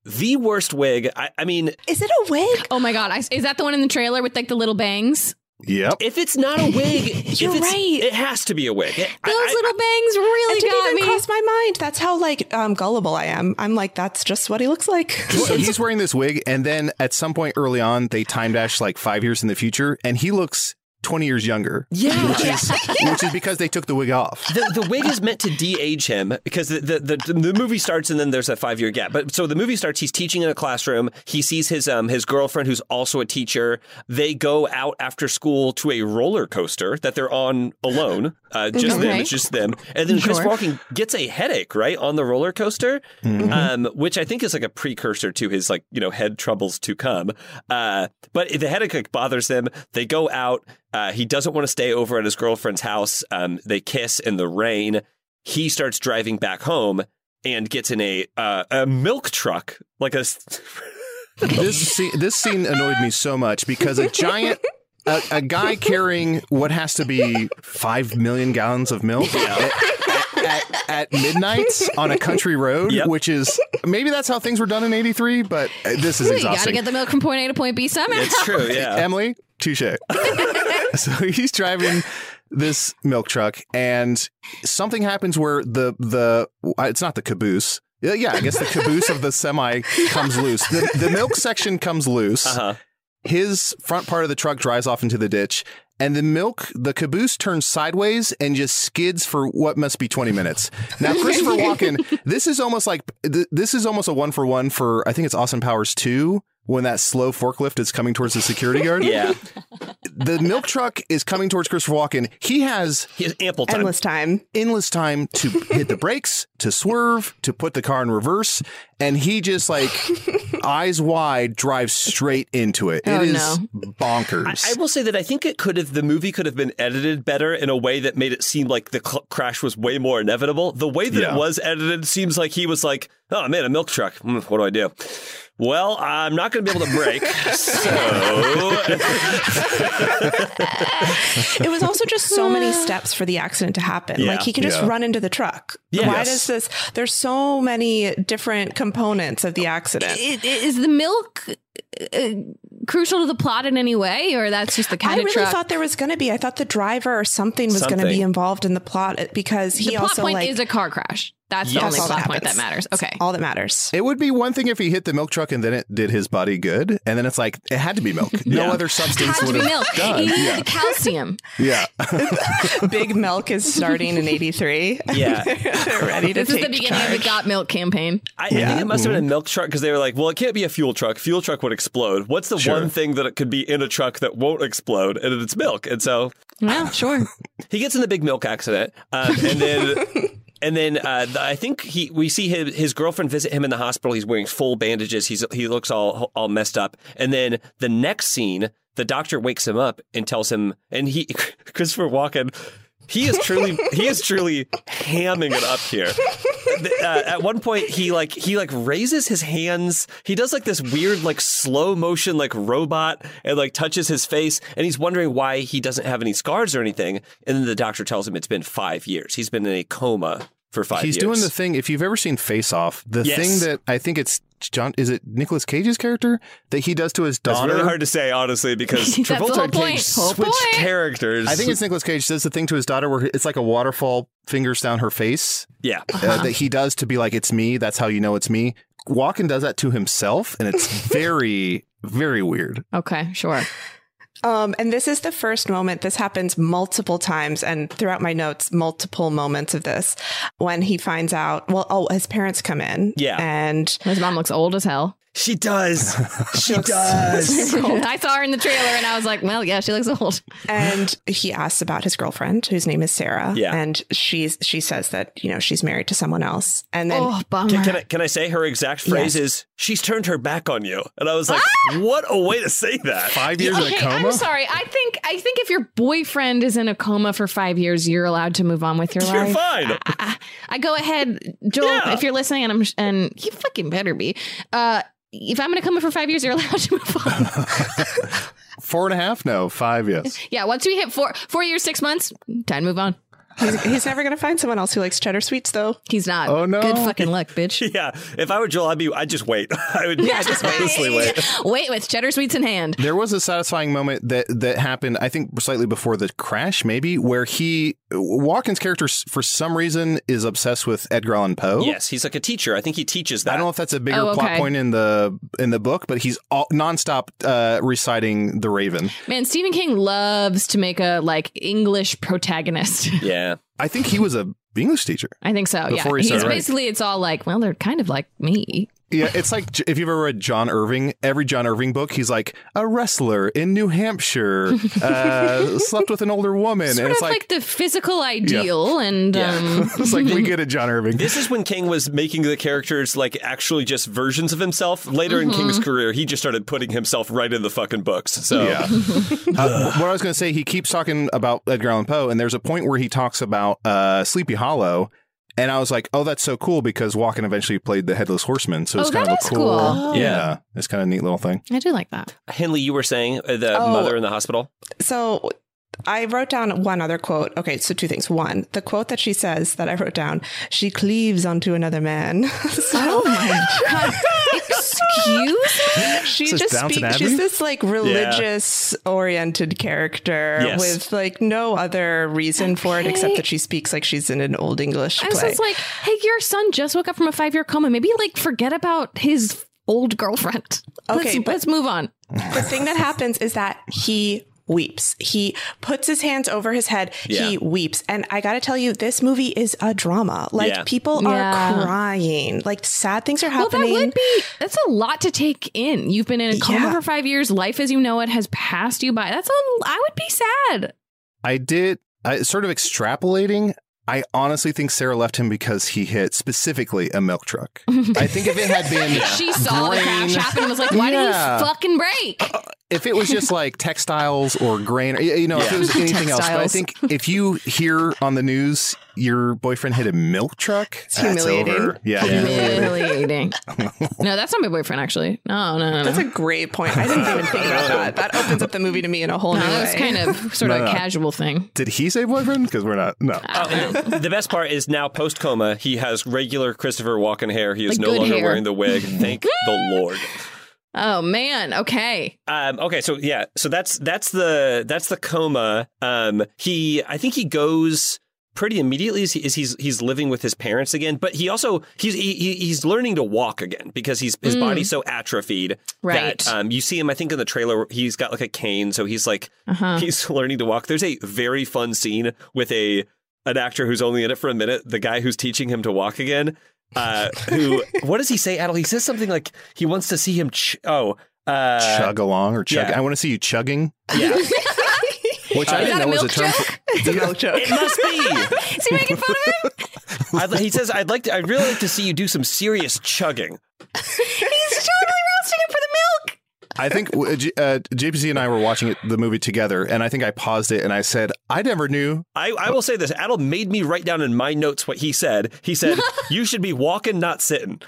the worst wig. I, I mean, is it a wig? Oh my god, I, is that the one in the trailer with like the little bangs? Yep. If it's not a wig, You're if it's, right. It has to be a wig. Those little bangs really it didn't got even me. cross my mind. That's how like um, gullible I am. I'm like, that's just what he looks like. so he's wearing this wig, and then at some point early on, they time dash like five years in the future, and he looks 20 years younger. Yeah. Which is, which is because they took the wig off. the, the wig is meant to de-age him because the, the, the, the movie starts and then there's a five year gap. But so the movie starts, he's teaching in a classroom. He sees his um his girlfriend who's also a teacher. They go out after school to a roller coaster that they're on alone. Uh, just them, it's just them. And then Chris Sure. Walken gets a headache right on the roller coaster, Mm-hmm. um, which I think is like a precursor to his like you know head troubles to come. Uh, but the headache like, bothers him. They go out. Uh, he doesn't want to stay over at his girlfriend's house. Um, they kiss in the rain. He starts driving back home and gets in a uh, a milk truck, like a. this scene, this scene annoyed me so much because a giant a, a guy carrying what has to be five million gallons of milk at, at, at midnight on a country road, Yep. which is maybe that's how things were done in '83, but uh, this is You gotta get the milk from point A to point B somehow. It's true, yeah. Emily, touche. so he's driving this milk truck, and something happens where the the uh, it's not the caboose. Yeah, yeah, I guess the caboose of the semi comes loose. The, the milk section comes loose. Uh-huh. His front part of the truck drives off into the ditch, and the milk, the caboose turns sideways and just skids for what must be 20 minutes. Now, Christopher Walken, this is almost like this is almost a one for one for I think it's Austin Powers 2 when that slow forklift is coming towards the security guard. Yeah, The milk truck is coming towards Christopher Walken. He has he has ample time. Endless time. endless time to hit the brakes, to swerve, to put the car in reverse, and he just like eyes wide drives straight into it. Oh, it is no. bonkers. I will say that I think it could have the movie could have been edited better in a way that made it seem like the cl- crash was way more inevitable. The way that Yeah. it was edited seems like he was like, "Oh man, a milk truck. Hmm, what do I do?" Well, I'm not going to be able to brake. so it was also just so many steps for the accident to happen. Yeah. like he could just Yeah. run into the truck. Yeah. Why Yes. does this? There's so many different components of the accident. I- i- Is the milk uh, crucial to the plot in any way, or that's just the kind I of really truck? thought there was going to be. I thought the driver or something was going to be involved in the plot because he the plot also point like is a car crash. That's Yes. the only plot that point that matters. Okay. all that matters. It would be one thing if he hit the milk truck and then it did his body good, and then it's like it had to be milk. No Yeah. other substance Had to would be have milk. done. He needed Yeah. the calcium. yeah. Big Milk is starting in '83. Yeah. They're ready to This is the beginning of the. Got Milk campaign. I, I think it must have been a milk truck because they were like, well, it can't be a fuel truck. Fuel truck would explode. What's the Sure. one thing that it could be in a truck that won't explode? And it's milk. And so Yeah, sure. he gets in the big milk accident, um, and then. And then uh, th- I think he we see his, his girlfriend visit him in the hospital. He's wearing full bandages. He's he looks all all messed up. And then the next scene, the doctor wakes him up and tells him, and he Christopher Walken, he is truly he is truly hamming it up here. Uh, at one point, he like he like raises his hands. He does like this weird like slow motion like robot and like touches his face, and he's wondering why he doesn't have any scars or anything. And then the doctor tells him it's been five years. He's been in a coma for five He's years. doing the thing. If you've ever seen Face Off, the Yes. thing that I think it's John is it Nicolas Cage's character that he does to his That's daughter. really hard to say, honestly, because Travolta and Cage switch characters. I think it's Nicolas Cage does the thing to his daughter where it's like a waterfall fingers down her face yeah. uh, that he does to be like it's me. That's how you know it's me. Walken does that to himself, and it's very very weird. Okay, sure. Um, and this is the first moment. This happens multiple times, and throughout my notes, multiple moments of this when he finds out. Well, oh, his parents come in. Yeah. and His mom looks old as hell. She does. She does. I saw her in the trailer and I was like, well, yeah, she looks old. and he asks about his girlfriend, whose name is Sarah. Yeah. and she's she says that you know she's married to someone else, and then Oh, bummer. Can, can I can I say her exact phrase Yes. is she's turned her back on you? And I was like, Ah! what a way to say that. Five years in a coma. I'm sorry. I think I think if your boyfriend is in a coma for five years, you're allowed to move on with your life. You're fine. I, I- I go ahead, Joel. Yeah. If you're listening, and I'm and you fucking better be. Uh, if I'm going to come coma for five years, you're allowed to move on. Four and a half? No, five. Yes. yeah, once we hit four four years, six months, time to move on. He's, he's never gonna find someone else who likes cheddar sweets, though. He's not. Oh, no. Good fucking luck, bitch. Yeah. If I were Joel, I'd be I'd just wait. I would yeah, just honestly wait. Wait with cheddar sweets in hand. There was a satisfying moment that that happened, I think, slightly before the crash, maybe, where he Walken's character, for some reason, is obsessed with Edgar Allan Poe. Yes, he's like a teacher. I think he teaches that. I don't know if that's a bigger Oh, plot point in the in the book, but he's all, nonstop uh, reciting The Raven. Man, Stephen King loves to make a like English protagonist. Yeah. I think he was a English teacher. I think so. Before he yeah, he's started writing. basically it's all like, well, they're kind of like me. Yeah, it's like if you've ever read John Irving, every John Irving book, he's like a wrestler in New Hampshire, uh, slept with an older woman, Sort and it's of like, like, the physical ideal, and Yeah. um, it's like we get it, John Irving. This is when King was making the characters like actually just versions of himself. Later in King's career, he just started putting himself right in the fucking books. So Yeah. uh, what I was going to say, he keeps talking about Edgar Allan Poe, and there's a point where he talks about uh, Sleepy Hollow. And I was like, oh, that's so cool because Walken eventually played the Headless Horseman. So it's Oh, kind that of a is cool. cool. Yeah. Yeah. It's kind of a neat little thing. I do like that. Henley, you were saying uh, the Oh. mother in the hospital. So I wrote down one other quote. Okay, so two things. One, the quote that she says that I wrote down, she cleaves onto another man. So- Oh my god! Excuse me. she Is just Downton speaks. Abbey? She's this like religious oriented character Yes. with like no other reason for it except that she speaks like she's in an old English I was play. just like, hey, your son just woke up from a five year coma. Maybe like forget about his old girlfriend. Okay, let's, but- let's move on. the thing that happens is that he weeps. He puts his hands over his head. Yeah. He weeps. And I got to tell you, this movie is a drama. Like Yeah. people Yeah. are crying. Like sad things are Well, happening. that would be that's a lot to take in. You've been in a coma Yeah. for five years. Life as you know it has passed you by. That's a. I would be sad. I did, I, sort of extrapolating. I honestly think Sarah left him because he hit specifically a milk truck. I think if it had been She saw the crash happen and was like, "Why Yeah. did he fucking brake?" Uh, if it was just like textiles or grain, y- you know, if it was anything else. But I think if you hear on the news your boyfriend hit a milk truck, it's humiliating. Over. Yeah, humiliating. Humiliating. no, that's not my boyfriend. Actually, no, no, no. That's no. a great point. I didn't even think about that. That opens up the movie to me in a whole No, new that was way. kind of sort No, of a no. casual thing. Did he say boyfriend? Because we're not. No. Oh, and the best part is now post coma, he has regular Christopher Walken hair. He is Like no longer hair. wearing the wig. Thank the Lord. Oh man. Okay. Um, okay, so yeah, so that's that's the that's the coma. Um, he, I think he goes pretty immediately is, he, as he's he's living with his parents again, but he also he's he, he- he's learning to walk again because he's his Mm. body's so atrophied Right. that um, you see him. I think in the trailer he's got like a cane, so he's like Uh-huh. he's learning to walk. There's a very fun scene with a an actor who's only in it for a minute, the guy who's teaching him to walk again. Uh, who? what does he say, Adal? He says something like he wants to see him. Ch- oh, uh, Chug along or chug. yeah. I want to see you chugging, Yeah, which I didn't that a know was a milk term. jug? For, It's a milk joke. it must be. Is he making fun of him? I'd, he says, "I'd like to. I'd really like to see you do some serious chugging." He's totally roasting him for the milk. I think uh, J- uh, JPC and I were watching it, the movie together, and I think I paused it and I said, "I never knew." I, I will say this: Adal made me write down in my notes what he said. He said, "You should be walking, not sitting."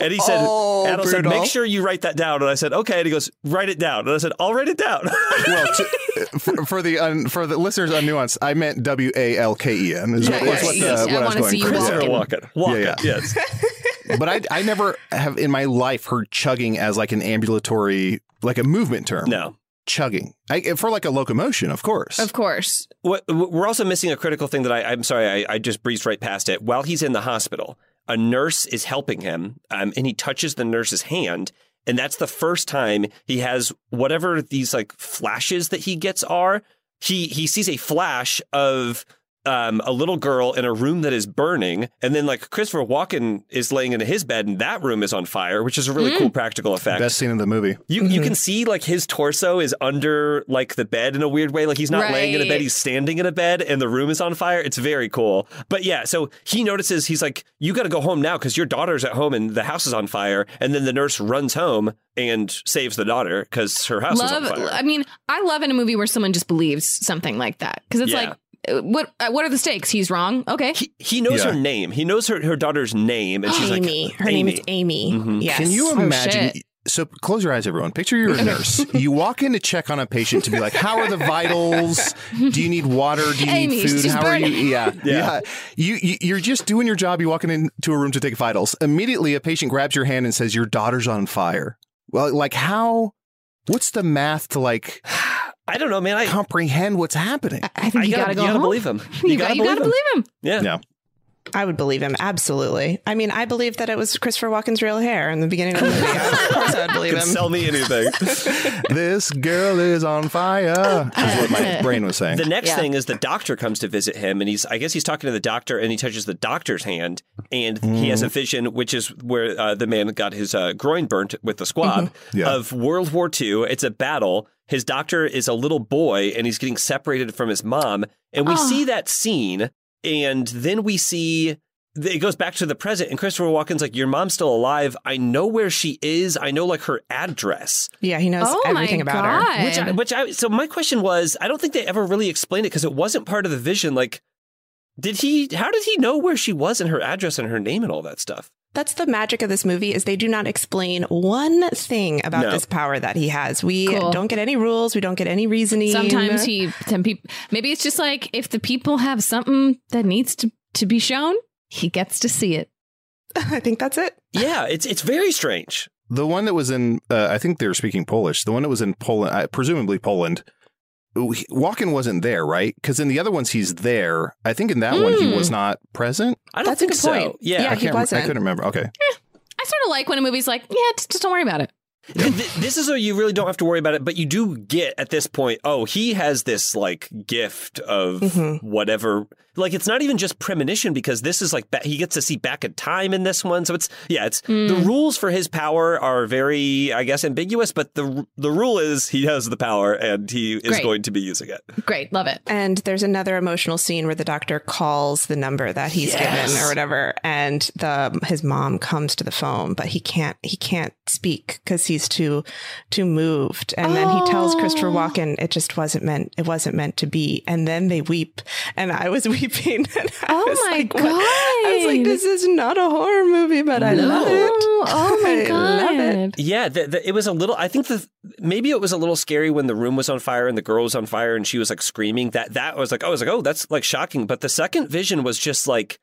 And he said, Oh, Adal said, make sure you write that down. And I said, okay. And he goes, write it down. And I said, I'll write it down. Well, to, for, for the un, for the listeners unnuanced, I meant W A L K E N. Is what, Yes, was what, yes. the, I what I was wanna going see you for. Christopher walking. Walken. Walken. Yeah, yeah. Yes. But I I never have in my life heard chugging as like an ambulatory like a movement term. No. chugging I, for like a locomotion, of course. Of course. What, we're also missing a critical thing that I, I'm sorry, I, I just breezed right past it. While he's in the hospital, a nurse is helping him, um, and he touches the nurse's hand. And that's the first time he has whatever these like flashes that he gets are. He he sees a flash of um, a little girl in a room that is burning, and then like Christopher Walken is laying in his bed, and that room is on fire, which is a really cool practical effect. Best scene in the movie. You you can see like his torso is under like the bed in a weird way. Like he's not laying in a bed, he's standing in a bed and the room is on fire. It's very cool. But yeah, so he notices he's like, You gotta go home now because your daughter's at home and the house is on fire. And then the nurse runs home and saves the daughter because her house love. is on fire. I mean, I love in a movie where someone just believes something like that because it's Yeah. like, what? Uh, what are the stakes? He's wrong. Okay. He, he knows Yeah. her name. He knows her, her daughter's name, and she's Amy. like, Her name is Amy. Mhm. Yes. Can you Oh, imagine? shit. So close your eyes, everyone. Picture you're a nurse. you walk in to check on a patient to be like, "How are the vitals? Do you need water? Do you Amy, need food? she's How are you?" Yeah, Yeah. yeah. You, you you're just doing your job. You walking into a room to take vitals. Immediately, a patient grabs your hand and says, "Your daughter's on fire." Well, like how? What's the math to like I don't know, man. I, comprehend what's happening? I think I you gotta, gotta go you gotta home. believe him. You, gotta got, you gotta him. believe him. Yeah. Yeah. I would believe him. Absolutely. I mean, I believe that it was Christopher Walken's real hair in the beginning of the movie. of course I would believe Could him. sell me anything. this girl is on fire. Is what my brain was saying. The next Yeah. thing is the doctor comes to visit him, and he's I guess he's talking to the doctor, and he touches the doctor's hand, and he has a vision, which is where uh, the man got his uh, groin burnt with the squib Yeah. of World War II. It's a battle. His doctor is a little boy, and he's getting separated from his mom, and we see ah. that scene, and then we see. It goes back to the present, and Christopher Walken's like, "Your mom's still alive. I know where she is. I know like her address." Yeah, he knows Oh everything about her. Which, I, which I, so my question was, I don't think they ever really explained it because it wasn't part of the vision. Like, did he? How did he know where she was and her address and her name and all that stuff? That's the magic of this movie is they do not explain one thing about No. this power that he has. We Cool. don't get any rules. We don't get any reasoning. Sometimes he, some people, maybe it's just like if the people have something that needs to, to be shown, he gets to see it. I think that's it. Yeah, it's it's very strange. The one that was in, uh, I think they were speaking Polish. The one that was in Poland, uh, presumably Poland. He- Walken wasn't there, right? Because in the other ones, he's there. I think in that one, he Mm. was not present. I don't That's a think good so. point. Yeah, Yeah, I he can't. rem- wasn't. I couldn't remember. Okay. I sort of like when a movie's like, yeah, just, just don't worry about it. Th- th- this is where you really don't have to worry about it, but you do get at this point. Oh, he has this like gift of Mhm. whatever. Like it's not even just premonition because this is like ba- he gets to see back in time in this one. So it's yeah, it's the rules for his power are very, I guess, ambiguous. But the the rule is he has the power and he is Great. going to be using it. Great. Love it. And there's another emotional scene where the doctor calls the number that he's Yes. given or whatever, and the his mom comes to the phone, but he can't he can't speak because he's too too moved. And then he tells Christopher Oh. Walken it just wasn't meant it wasn't meant to be. And then they weep, and I was weeping. And I Oh was my like, what? I was like, this is not a horror movie, but I love it. Oh my I love it. God. Yeah, the, the, it was a little. I think the maybe it was a little scary when the room was on fire and the girl was on fire and she was like screaming. That that was like, I was like, oh, that's like shocking. But the second vision was just like,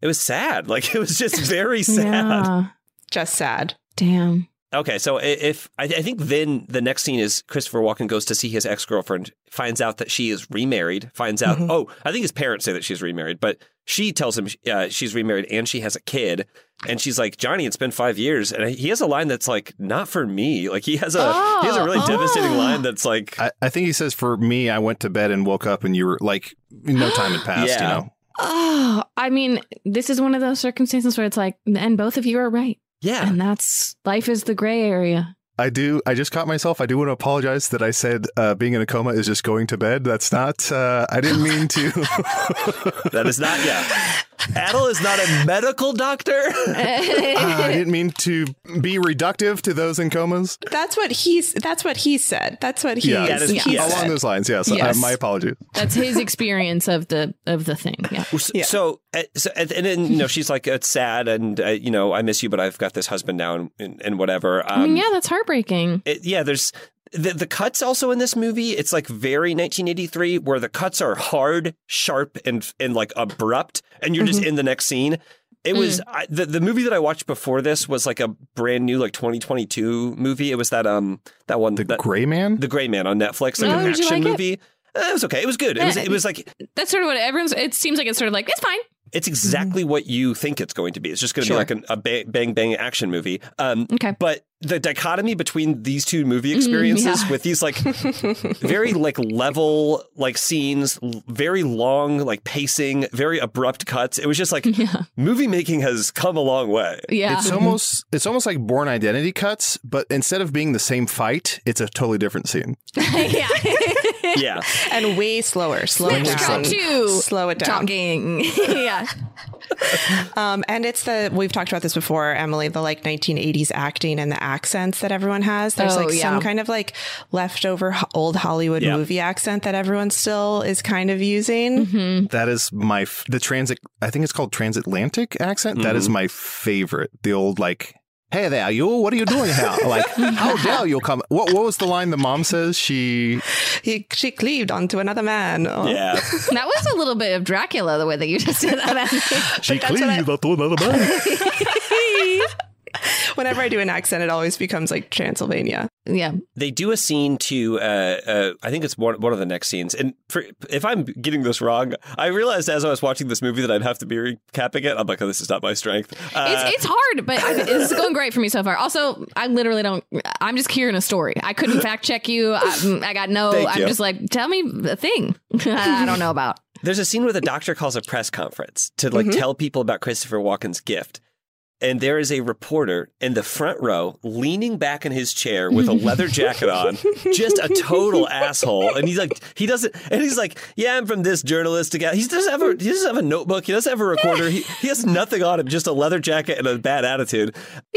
it was sad. Like it was just very sad. Yeah. Just sad. Damn. Okay, so if I, I think then the next scene is Christopher Walken goes to see his ex girlfriend, finds out that she is remarried, finds out. Mhm. Oh, I think his parents say that she's remarried, but she tells him uh, she's remarried and she has a kid, and she's like, Johnny, it's been five years, and he has a line that's like, not for me. Like he has a he has a really Oh, devastating oh. line that's like, I, I think he says, "For me, I went to bed and woke up, and you were like, no time had passed." Yeah. You know, Oh, I mean, this is one of those circumstances where it's like, and both of you are right. Yeah, And that's life is the gray area. I do. I just caught myself. I do want to apologize that I said uh, being in a coma is just going to bed. That's not. Uh, I didn't mean to. that is not. Yeah, Adal is not a medical doctor. I didn't mean to be reductive to those in comas. That's what he's. That's what he said. That's what he. Yeah, that is- he yes. along said. those lines. Yes. Yes. Uh, my apologies. That's his experience of the of the thing. Yeah. So, Yeah. so, uh, so and and then you know she's like it's sad and uh, you know I miss you but I've got this husband now and and, and whatever. Um, I mean, yeah, that's heartbreaking. it- yeah, there's the the cuts also in this movie. It's like very 1983 where the cuts are hard, sharp, and and like abrupt, and you're just in the next scene. It was I, the the movie that I watched before this was like a brand new like 2022 movie. It was that um that one The that, Gray Man. the Gray Man on Netflix, like Oh, an did you action like it? movie. Uh, it was okay. It was good. It was it was like That's sort of what everyone's. It seems like it's sort of like it's fine. It's exactly mm-hmm. what you think it's going to be. It's just going to Sure. be like an, a ba- bang bang action movie. Um, Okay. But the dichotomy between these two movie mm, experiences yeah. with these like very like level like scenes, very long like pacing, very abrupt cuts. It was just like Yeah. movie making has come a long way. Yeah. It's mm-hmm. almost it's almost like Bourne Identity cuts, but instead of being the same fight, it's a totally different scene. yeah. Yeah. and way slower. Slow it down. go to Slow it down. talking. yeah. Um, and it's the we've talked about this before, Emily. The like 1980s acting and the accents that everyone has. There's Oh, like yeah. some kind of like leftover old Hollywood Yeah. movie accent that everyone still is kind of using. Mm-hmm. That is my f- the transit. I think it's called transatlantic accent. That is my favorite. The old like, "Hey there, you! What are you doing here? Like, how dare you come?" What What was the line the mom says? She He she cleaved onto another man. Oh. Yeah. That was a little bit of Dracula the way that you just did that. she that's I- cleaved onto another man. Whenever I do an accent, it always becomes like Transylvania. yeah. They do a scene to, uh, uh, I think it's one, one of the next scenes. And for, if I'm getting this wrong, I realized as I was watching this movie that I'd have to be recapping it. I'm like, oh, this is not my strength. Uh, It's, it's hard, but I, this is going great for me so far. Also, I literally don't. I'm just hearing a story. I couldn't fact check you. I, I got no. Thank I'm you. just like, tell me a thing I don't know about. There's a scene where the doctor calls a press conference to like Mm-hmm. tell people about Christopher Walken's gift. And there is a reporter in the front row leaning back in his chair with a leather jacket on, just a total asshole. And he's like, he doesn't, and he's like, yeah, I'm from this journalistic. out-" He doesn't have a, he doesn't have a notebook. He doesn't have a recorder. He, he has nothing on him, just a leather jacket and a bad attitude.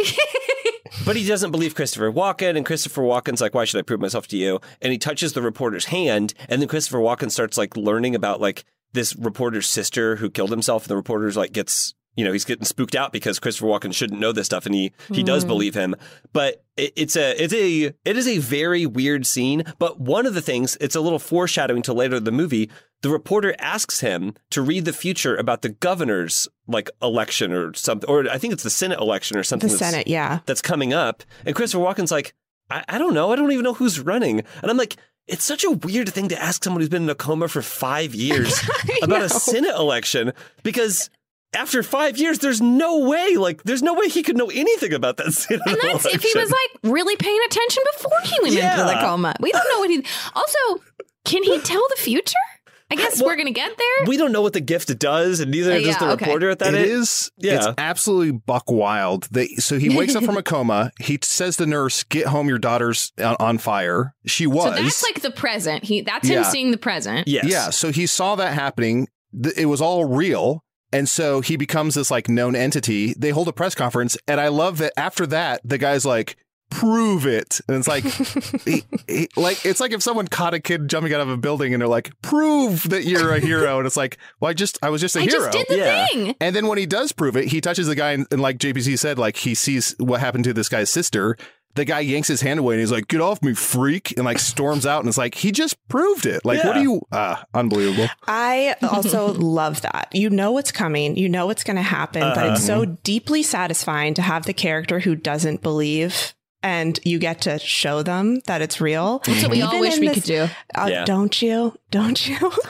But he doesn't believe Christopher Walken, and Christopher Walken's like, "Why should I prove myself to you?" And he touches the reporter's hand, and then Christopher Walken starts like learning about like this reporter's sister who killed himself, and the reporter's like gets, you know, he's getting spooked out because Christopher Walken shouldn't know this stuff, and he he does hmm. believe him. But it, it's a it's a it is a very weird scene. But one of the things, it's a little foreshadowing to later in the movie. The reporter asks him to read the future about the governor's like election or something, or I think it's the Senate election or something. The that's- Senate, yeah. that's coming up. And Christopher Walken's like, I, I don't know. I don't even know who's running. And I'm like, it's such a weird thing to ask someone who's been in a coma for five years about a Senate election because after five years, there's no way, like, there's no way he could know anything about that Senate And that's election. if he was like really paying attention before he went into the coma. We don't know what he. Also, can he tell the future? I guess we're gonna get there. we don't know what the gift does, and neither Uh, does yeah, the okay. reporter at that It age. is. Yeah. It's absolutely buck wild. They, so he wakes up from a coma. He says to the nurse, "Get home. Your daughter's on, on fire." She was. So that's like the present. He that's him seeing the present. Yes. Yeah. So he saw that happening. It was all real. And so he becomes this like known entity. They hold a press conference. And I love that after that, the guy's like, prove it. And it's like, he, he- like, it's like if someone caught a kid jumping out of a building and they're like, prove that you're a hero. And it's like, well, I just, I was just a I hero. just did the Yeah. thing. And then when he does prove it, he touches the guy, and, and like JPC said, like he sees what happened to this guy's sister. The guy yanks his hand away and he's like, "Get off me, freak!" and like storms out. And it's like he just proved it. Like, what Yeah. do you? Ah, unbelievable. I also love that. You know what's coming, you know what's going to happen, but it's so deeply satisfying to have the character who doesn't believe and you get to show them that it's real. That's what we all wish in we this- could do. Uh, Yeah. Don't you? Don't you?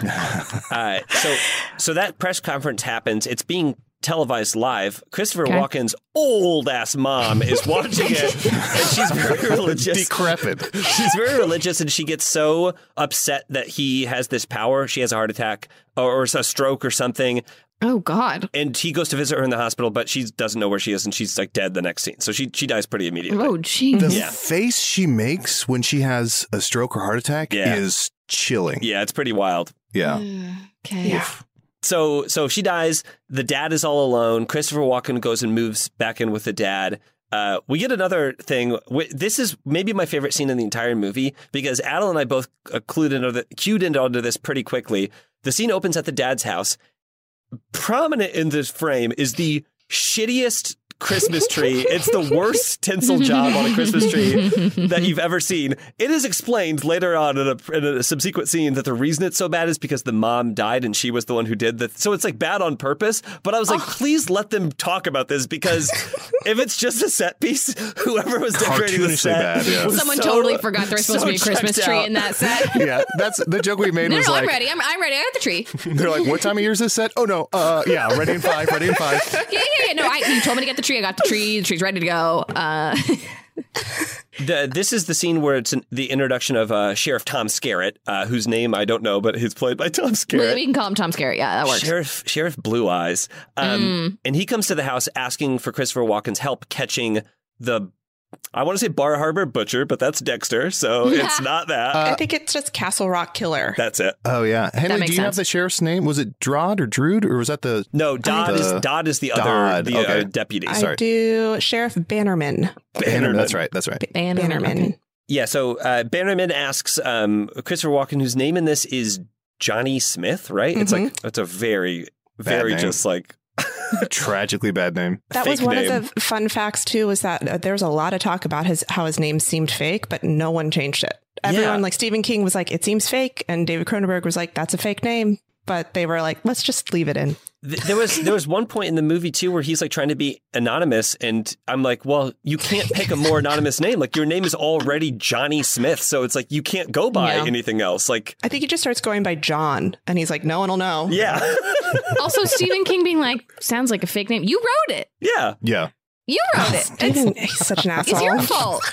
Uh, so, so that press conference happens. It's being televised live. Christopher Okay. Walken's old ass mom is watching it, and she's very religious. Decrepit. She's very religious, and she gets so upset that he has this power. She has a heart attack or, or a stroke or something. Oh God! And he goes to visit her in the hospital, but she doesn't know where she is, and she's like dead the next scene. So she she dies pretty immediately. Oh, jeez. The Yeah. face she makes when she has a stroke or heart attack Yeah. is chilling. Yeah, it's pretty wild. Yeah. Mm, okay. So so she dies. The dad is all alone. Christopher Walken goes and moves back in with the dad. Uh, we get another thing. This is maybe my favorite scene in the entire movie because Adal and I both uh, clued into the, cued into onto this pretty quickly. The scene opens at the dad's house. Prominent in this frame is the shittiest Christmas tree. It's the worst tinsel job on a Christmas tree that you've ever seen. It is explained later on in a, in a subsequent scene that the reason it's so bad is because the mom died and she was the one who did the. So it's like bad on purpose. But I was like, please let them talk about this because if it's just a set piece, whoever was decorating the set, bad, yeah. was Someone so- totally forgot there was supposed so to be a Christmas tree out. in that set. yeah, that's the joke we made No, was no, like I'm ready. I'm, I'm ready. I got the tree. they're like, what time of year is this set? Oh no, uh yeah, ready in five, ready in five. yeah, yeah, yeah. No, I, you told me to get the tree. I got the tree. The tree's ready to go. Uh, The, this is the scene where it's an, the introduction of uh, Sheriff Tom Skerritt, uh, whose name I don't know, but he's played by Tom we, Skerritt. we can call him Tom Scary. Yeah, that works. Sheriff Sheriff Blue Eyes, um, Mm. and he comes to the house asking for Christopher Walken's help catching the. I want to say Bar Harbor Butcher, but that's Dexter, so it's not that. I think it's just Castle Rock Killer. that's it. Oh yeah. Henley, makes do you have the sheriff's name? Was it Drod or Drood or was that the No, Dodd the- is Dodd is the other Dodd, the uh, okay. deputy. I do Sheriff Bannerman. Bannerman. That's right. That's right. Bannerman. Yeah, so uh, Bannerman asks um, Christopher Walken, whose name in this is Johnny Smith, right? It's like it's a very, very name. just like Tragically bad name. That was one name. of the fun facts too. Was that uh, there was a lot of talk about his how his name seemed fake, but no one changed it. Everyone, Yeah. like Stephen King, was like, "It seems fake," and David Cronenberg was like, "That's a fake name." But they were like, "Let's just leave it in." Th- there was there was one point in the movie too where he's like trying to be anonymous, and I'm like, well, you can't pick a more anonymous name. Like your name is already Johnny Smith, so it's like you can't go by Yeah. anything else. Like, I think he just starts going by John, and he's like, "No one will know." yeah, also, Stephen King being like, sounds like a fake name. You wrote it. yeah. Yeah. You wrote it. Stephen, he's such an asshole. It's your fault.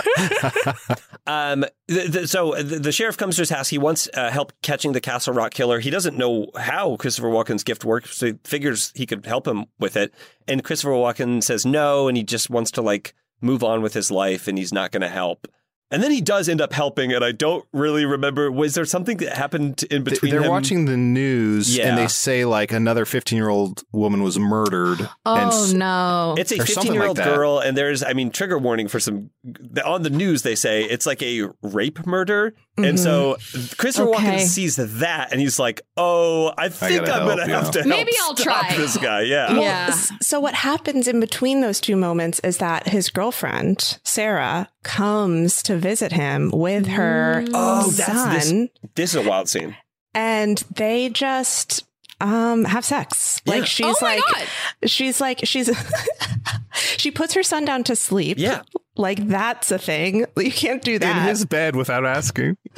Um, th- th- so the, the sheriff comes to his house. He wants uh, help catching the Castle Rock killer. He doesn't know how Christopher Walken's gift works, so he figures he could help him with it. And Christopher Walken says no, and he just wants to like move on with his life, and he's not going to help. And then he does end up helping, and I don't really remember. Was there something that happened in between? They're him? watching the news Yeah. and they say like another 15 year old woman was murdered. and Oh s- no. It's a 15 year old like girl, and there's, I mean, trigger warning for some. On the news, they say it's like a rape murder. And so mm-hmm. Christopher Okay. Walken sees that, and he's like, oh, I think gotta I'm going to have to help Maybe I'll stop try. this guy. Yeah. Well, Yeah. So what happens in between those two moments is that his girlfriend Sarah comes to visit him with her Oh, that's son, this. This is a wild scene. and they just um have sex. Yeah. Like she's Oh like God. she's like she's she puts her son down to sleep. Yeah. Like that's a thing. You can't do that in his bed without asking.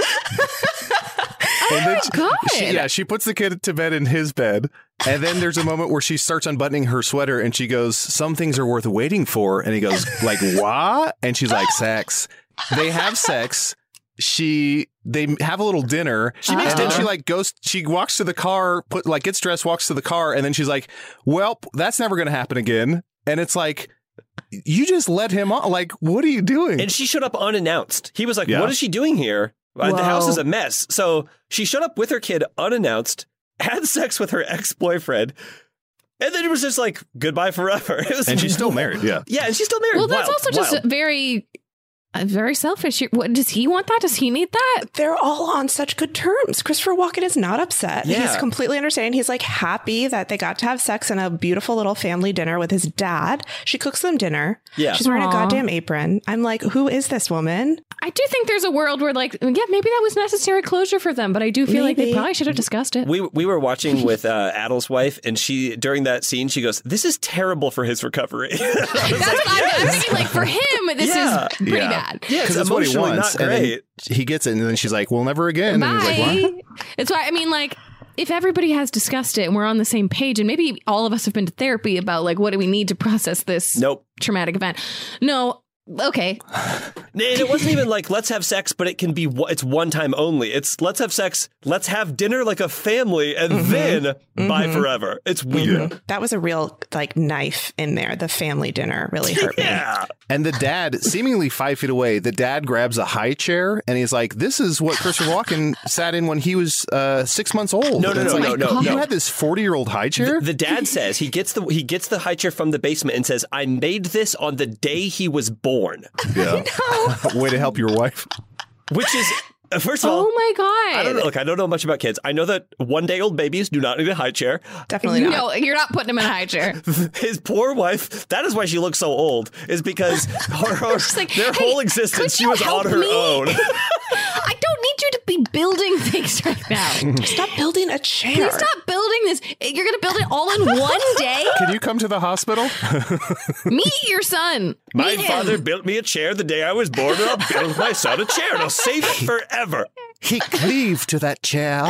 and then she- God. she- yeah, she puts the kid to bed in his bed. And then there's a moment where she starts unbuttoning her sweater and she goes, Some things are worth waiting for. And he goes, like, what? And she's like, sex. They have sex. She they have a little dinner. She makes and then dinner. she like goes she walks to the car, put like gets dressed, walks to the car, and then she's like, Well, that's never gonna happen again. And it's like you just let him on. Like, what are you doing? And she showed up unannounced. He was like, Yeah. what is she doing here? Uh, The house is a mess. So she showed up with her kid unannounced, had sex with her ex boyfriend, and then it was just like, goodbye forever. It was and she's still married. Yeah. Yeah, and she's still married. well, that's Wild, also just wild. very, Uh, very selfish. What does he want that? Does he need that? They're all on such good terms. Christopher Walken is not upset. Yeah. He's completely understanding. He's like happy that they got to have sex and a beautiful little family dinner with his dad. She cooks them dinner. Yeah. She's wearing Aw. a goddamn apron. I'm like, who is this woman? I do think there's a world where, like, yeah, maybe that was necessary closure for them, but I do feel like they probably should have discussed it. We we were watching with uh, Adal's wife, and she during that scene she goes, "This is terrible for his recovery." I That's like, what I'm, I'm thinking. Like for him, this Yeah. is pretty bad. Yeah, because that's what he wants. not And great. he gets it, and then she's like, "Well, never again." And he's like, "What?" Bye. It's why I mean, like, if everybody has discussed it and we're on the same page, and maybe all of us have been to therapy about like what do we need to process this Nope. traumatic event. No, okay, And it wasn't even like let's have sex, but it can be it's one time only. It's let's have sex, let's have dinner like a family, and Mm-hmm. then bye forever. It's weird. That was a real like knife in there. The family dinner really hurt me. Yeah. And the dad, seemingly five feet away, the dad grabs a high chair and he's like, "This is what Christopher Walken sat in when he was uh, six months old." No, no, no, like, no, no, You no. had this forty-year-old high chair. The dad says he gets the he gets the high chair from the basement and says, "I made this on the day he was born," yeah. Way to help your wife. which is uh, first of all. oh my god, I don't know. Look, I don't know much about kids. I know that one day old babies do not need a high chair. Definitely not. No, you're not putting him in a high chair. His poor wife, that is why she looks so old, is because her, her- like, their "Hey, whole existence, she was on her me?" own. I don't need you to be building things right now. Stop building a chair. Please stop building this. You're going to build it all in one day. Can you come to the hospital? Meet your son. My Meet him. father built me a chair the day I was born, and I'll build my son a chair, and I'll save it forever. he cleaved to that chair.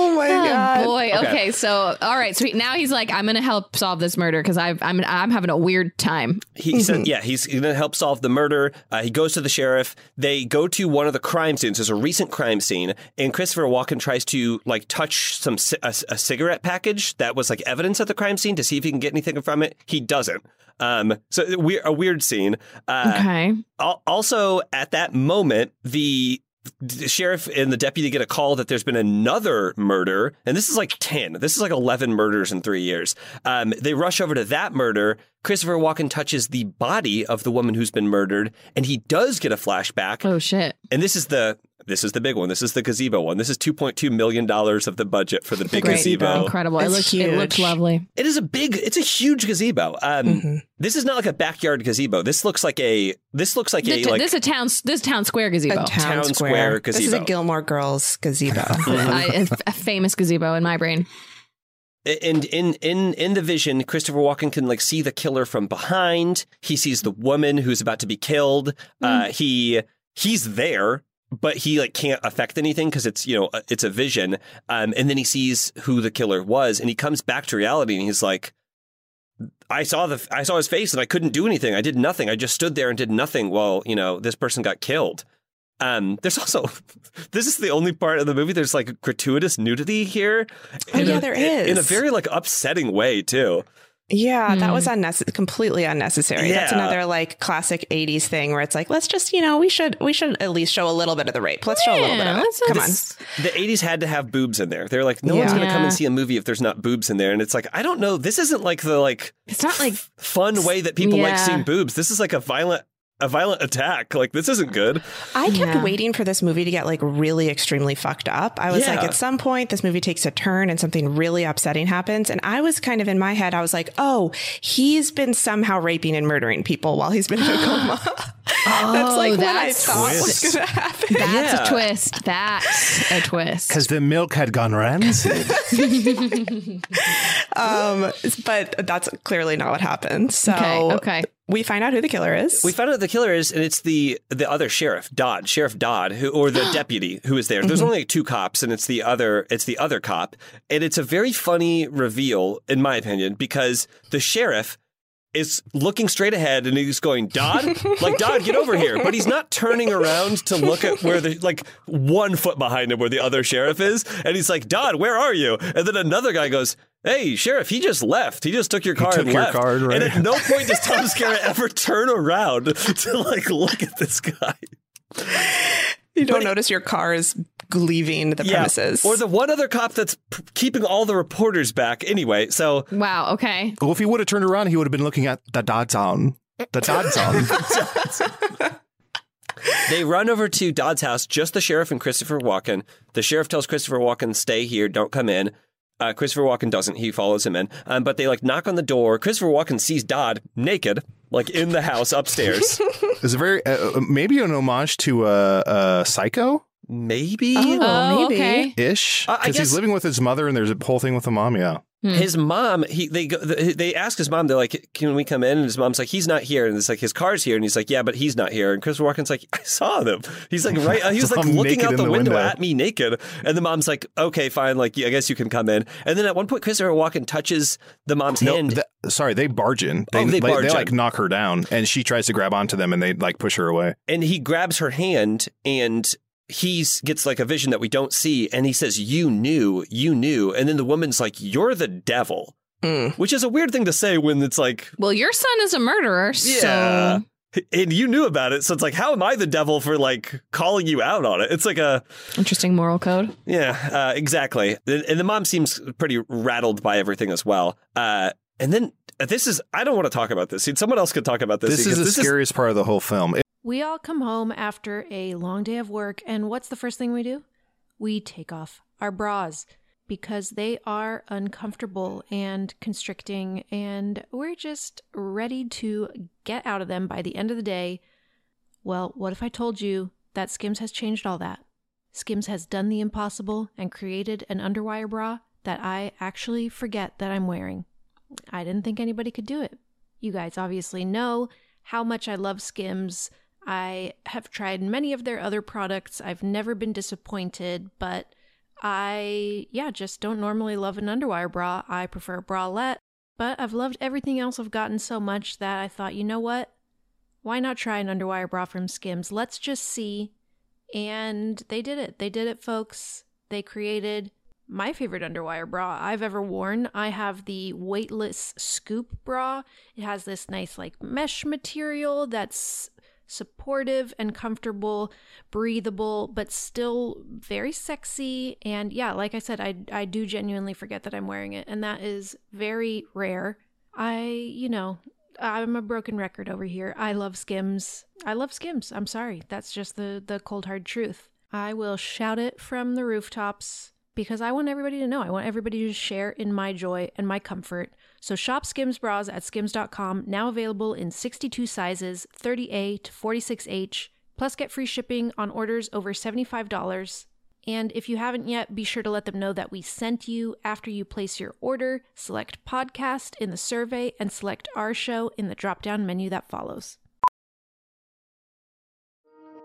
Oh my Oh, god. boy. Okay. Okay. So, all right. So he- now he's like, I'm going to help solve this murder because I'm I'm having a weird time. He said, yeah, he's going to help solve the murder. Uh, he goes to the sheriff. They go to one of the crime scenes. There's a recent crime scene, and Christopher Walken tries to like touch some ci- a, a cigarette package that was like evidence at the crime scene to see if he can get anything from it. He doesn't. Um, so we a weird scene. Uh, Okay. Al- Also, at that moment, the the sheriff and the deputy get a call that there's been another murder, and this is like 10. This is like 11 murders in three years. Um, they rush over to that murder. Christopher Walken touches the body of the woman who's been murdered, and he does get a flashback. Oh shit. And this is the this is the big one. This is the gazebo one. This is 2.2 million dollars of the budget for the big Great. gazebo. Incredible. It It's looks it looks lovely. It is a big. It's a huge gazebo. Um, Mm-hmm. This is not like a backyard gazebo. This looks like a. This looks like This, a like this is a town this town square gazebo. A town, Town square. square This is a. Gilmore Girls gazebo. I- a famous gazebo in my brain. and in in in the vision christopher walken can like see the killer from behind he sees the woman who's about to be killed uh he he's there but he like can't affect anything because it's you know uh, it's a vision um and then he sees who the killer was and he comes back to reality and he's like I saw the I saw his face and I couldn't do anything. I did nothing. I just stood there and did nothing while, you know, this person got killed. Um, there's also this is the only part of the movie there's like gratuitous nudity here. Oh, yeah, a- there in a very like upsetting way too. Yeah, that was hmm. unnecessary, completely unnecessary. That's another like classic '80s thing where it's like, let's just, you know, we should, we should at least show a little bit of the rape. Let's show a little bit of it. let's- Come on. The 80s had to have boobs in there. They're like, no one's going to come and see a movie if there's not boobs in there. And it's like, I don't know. This isn't like the like It's not like fun way that people like seeing boobs. This is like a violent a violent attack. Like this isn't good. I kept Yeah. waiting for this movie to get like really extremely fucked up. I was like, at some point, this movie takes a turn and something really upsetting happens. And I was kind of in my head, I was like, oh, he's been somehow raping and murdering people while he's been in a coma. that's like what I that's- thought was Twist. going to happen. that's Yeah. a twist. That's a twist. Because the milk had gone rancid. Um, but that's clearly not what happened. So Okay, okay. we find out who the killer is. We found out the killer is, and it's the the other sheriff, Dodd, Sheriff Dodd, who or the deputy who is there. Mm-hmm. There's only two cops, and it's the other it's the other cop, and it's a very funny reveal, in my opinion, because the sheriff is looking straight ahead and he's going, Dodd, like Dodd, get over here. But he's not turning around to look at where the like one foot behind him where the other sheriff is. And he's like, Dodd, where are you? And then another guy goes, Hey, sheriff, he just left. He just took your car took and your left. card, right. And at no point does Tom Skerritt ever turn around to like look at this guy. You don't notice your car is leaving the premises. Or the one other cop that's p- keeping all the reporters back anyway. So Wow. Okay. well, if he would have turned around, he would have been looking at the Dodd zone. The Dodd zone. They run over to Dodd's house, just the sheriff and Christopher Walken. The sheriff tells Christopher Walken, stay here, don't come in. Uh, Christopher Walken doesn't. He follows him in. Um, but they like knock on the door. Christopher Walken sees Dodd naked, like in the house upstairs. Is a very uh, maybe an homage to uh, uh, Psycho maybe. Oh, okay. ish? Uh, I Because guess- he's living with his mother, and there's a whole thing with the mom. Yeah. Hmm. His mom, he they go, they ask his mom, they're like, "Can we come in?" And his mom's like, "He's not here." And it's like his car's here, and he's like, "Yeah, but he's not here." And Christopher Walken's like, "I saw them." He's like, right, uh, he was like looking out the, the window, window. at me naked, and the mom's like, "Okay, fine, like I guess you can come in." And then at one point, Christopher Walken touches the mom's No, hand. th- sorry, they barge in. They, Oh, they like, barge they like in. knock her down, and she tries to grab onto them, and they like push her away. and he grabs her hand and he gets like a vision that we don't see and he says you knew you knew and then the woman's like you're the devil which is a weird thing to say when it's like Well, your son is a murderer, yeah. So and you knew about it so it's like how am i the devil for like calling you out on it? It's like a interesting moral code. yeah uh, exactly. And and the mom seems pretty rattled by everything as well. Uh, and then uh, this is i don't want to talk about this. Someone else could talk about this This, is because the scariest part of the whole film. We all come home after a long day of work, and what's the first thing we do? We take off our bras because they are uncomfortable and constricting, and we're just ready to get out of them by the end of the day. Well, what if I told you that Skims has changed all that? Skims has done the impossible and created an underwire bra that I actually forget that I'm wearing. I didn't think anybody could do it. You guys obviously know how much I love Skims. I have tried many of their other products. I've never been disappointed, but I, yeah, just don't normally love an underwire bra. I prefer a bralette, but I've loved everything else I've gotten so much that I thought, you know what? Why not try an underwire bra from Skims? Let's just see. And they did it. They did it, folks. They created my favorite underwire bra I've ever worn. I have the weightless scoop bra. It has this nice like mesh material that's supportive and comfortable, breathable, but still very sexy. And yeah, like I said, I I do genuinely forget that I'm wearing it, and that is very rare. I, you know, I'm a broken record over here. I love Skims. I love Skims. I'm sorry. That's just the the cold hard truth. I will shout it from the rooftops because I want everybody to know. I want everybody to share in my joy and my comfort. So shop Skims bras at skims.com, now available in 62 sizes, 30A to 46H, plus get free shipping on orders over $75. And if you haven't yet, be sure to let them know that we sent you after you place your order. Select podcast in the survey and select our show in the drop down menu that follows.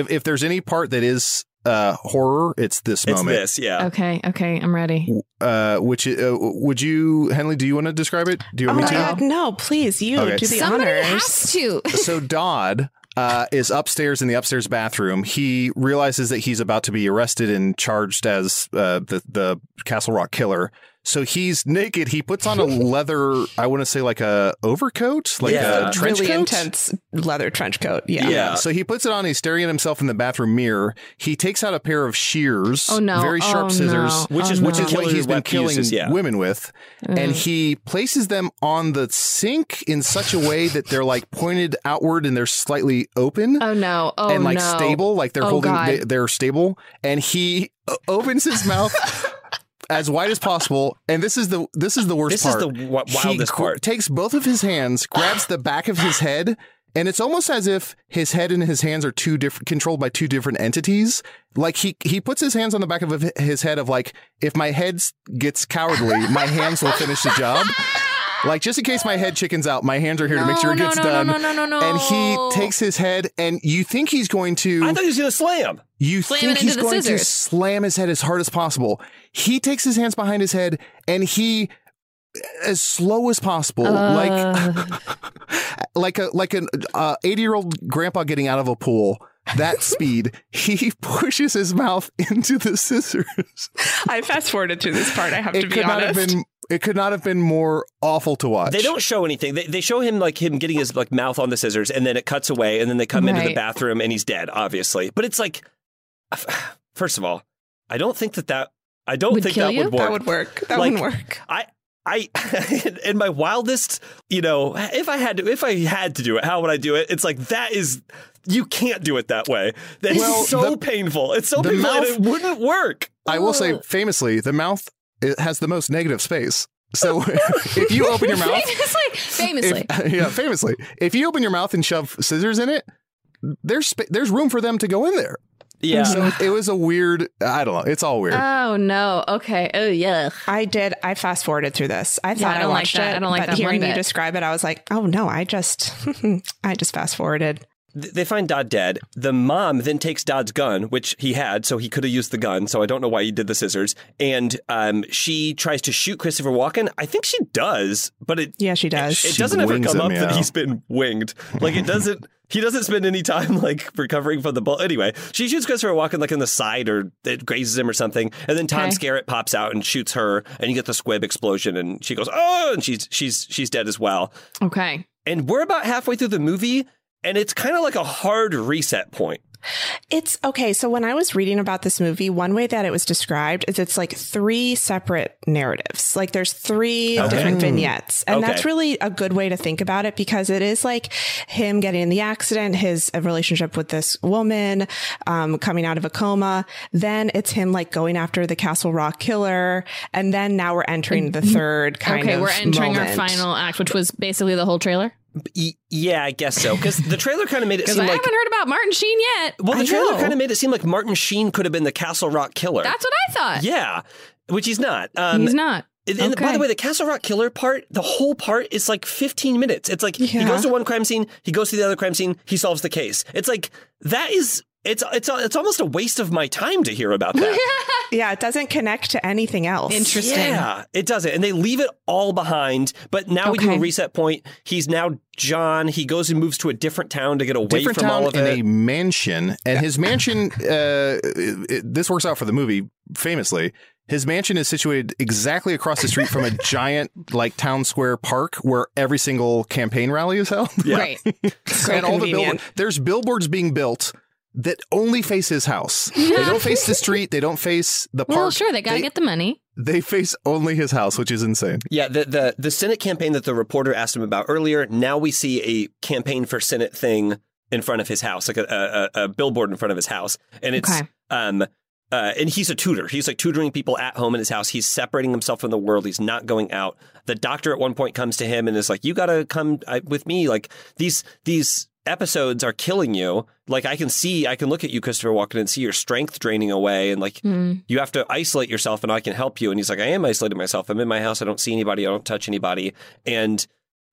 If, if there's any part that is uh, horror, it's this moment. It's moment. this, yeah. Okay, okay, I'm ready. Uh, which uh, would you, Henley? Do you want to describe it? Do you Oh want my me to? god, no, please, you Okay. do the Somebody honors. has to. so Dodd uh, is upstairs in the upstairs bathroom. He realizes that he's about to be arrested and charged as uh, the the Castle Rock killer. So he's naked. He puts on a leather. I want to say like a overcoat, like Yeah. a trench really coat. intense leather trench coat. Yeah. Yeah. So he puts it on. He's staring at himself in the bathroom mirror. He takes out a pair of shears, Oh, no. very sharp Oh, scissors, no. Which oh, is Oh, which no. is what he's been killing uses, yeah. women with, and he places them on the sink in such a way that they're like pointed outward and they're slightly open Oh no! Oh and like no. stable, like they're Oh, holding, God. they, they're stable. And he opens his mouth as wide as possible. And this is the this is the worst This is part. the wi- he wildest gr- part. Takes both of his hands, grabs the back of his head. And it's almost as if his head and his hands are two different, controlled by two different entities. Like he he puts his hands on the back of his head of like, if my head gets cowardly, my hands will finish the job. Like just in case my head chickens out, my hands are here to make sure it no, gets no, no, done. no, no, no, no. And he takes his head, and you think he's going to. I thought he was going to slam. You Slam think he's the going to slam his head as hard as possible. He takes his hands behind his head and he as slow as possible, Uh. like like a like an uh, 80 year old grandpa getting out of a pool. that speed, he pushes his mouth into the scissors. I fast forwarded through this part. I have It to be could not honest. have been. It could not have been more awful to watch. They don't show anything. They, they show him like him getting his like mouth on the scissors, and then it cuts away, and then they come into the bathroom, and he's dead, obviously. But it's like, first of all, I don't think that that I don't Would think that you? would work. that would work. That Like, wouldn't work. I I in my wildest, you know, if I had to if I had to do it, how would I do it? It's like that is you can't do it that way. That's Well, so the- painful. It's so the painful and mouth- it wouldn't work. I will say, famously, the mouth it has the most negative space. So if you open your mouth, famously, famously. if- yeah, famously, if you open your mouth and shove scissors in it, there's spa- there's room for them to go in there. Yeah. So it was a weird. I don't know. It's all weird. oh no. Okay. Oh yeah. I did. I fast forwarded through this. I Yeah, thought I I, don't like watched that. it, I don't like but that one hearing you bit. describe it, I was like, oh no, I just, I just fast forwarded. Th- They find Dodd dead. The mom then takes Dodd's gun, which he had, so he could have used the gun. So I don't know why he did the scissors. And um, she tries to shoot Christopher Walken. I think she does, but it Yeah, she does. it She doesn't ever come him, up that he's been winged. Like it doesn't. He doesn't spend any time like recovering from the bullet. Anyway, she shoots Christopher Walken like in the side or it grazes him or something, and then Tom Okay. Skerritt pops out and shoots her, and you get the squib explosion, and she goes oh, and she's she's she's dead as well. Okay. And we're about halfway through the movie, and it's kind of like a hard reset point. It's okay. So when I was reading about this movie, one way that it was described is it's like three separate narratives. Like there's three Okay. different vignettes. And Okay. that's really a good way to think about it because it is like him getting in the accident, his relationship with this woman, um, coming out of a coma. Then it's him like going after the Castle Rock killer. And then now we're entering the third kind okay, of Okay, we're entering moment. our final act, which was basically the whole trailer. Yeah, I guess so. Because the trailer kind of made it seem I like. haven't heard about Martin Sheen yet. Well, the I trailer kind of made it seem like Martin Sheen could have been the Castle Rock killer. That's what I thought. yeah, which he's not. Um, He's not. And, and by the way, the Castle Rock killer part, the whole part is like 15 minutes. It's like he goes to one crime scene, he goes to the other crime scene, he solves the case. It's like that is it's it's it's almost a waste of my time to hear about that. Yeah, it doesn't connect to anything else. Interesting. Yeah, it doesn't. And they leave it all behind. But now we do a reset point. He's now John. He goes and moves to a different town to get away different from town all of in it. a mansion, and his mansion. Uh, it- it- this works out for the movie famously. His mansion is situated exactly across the street from a giant, like town square park where every single campaign rally is held. Yeah. Right. So and all the convenient. billboard, there's billboards being built that only face his house. they don't face the street. They don't face the park. Well, sure, they got to get the money. They face only his house, which is insane. Yeah, the, the the Senate campaign that the reporter asked him about earlier. Now we see a campaign for Senate thing in front of his house, like a, a, a billboard in front of his house, and it's Okay. um. Uh, and he's a tutor. He's like tutoring people at home in his house. He's separating himself from the world. He's not going out. The doctor at one point comes to him and is like, "You got to come uh, with me. Like these these episodes are killing you. Like I can see, I can look at you, Christopher Walken, and see your strength draining away. And like Hmm. you have to isolate yourself, and I can help you." And he's like, "I am isolating myself. I'm in my house. I don't see anybody. I don't touch anybody." And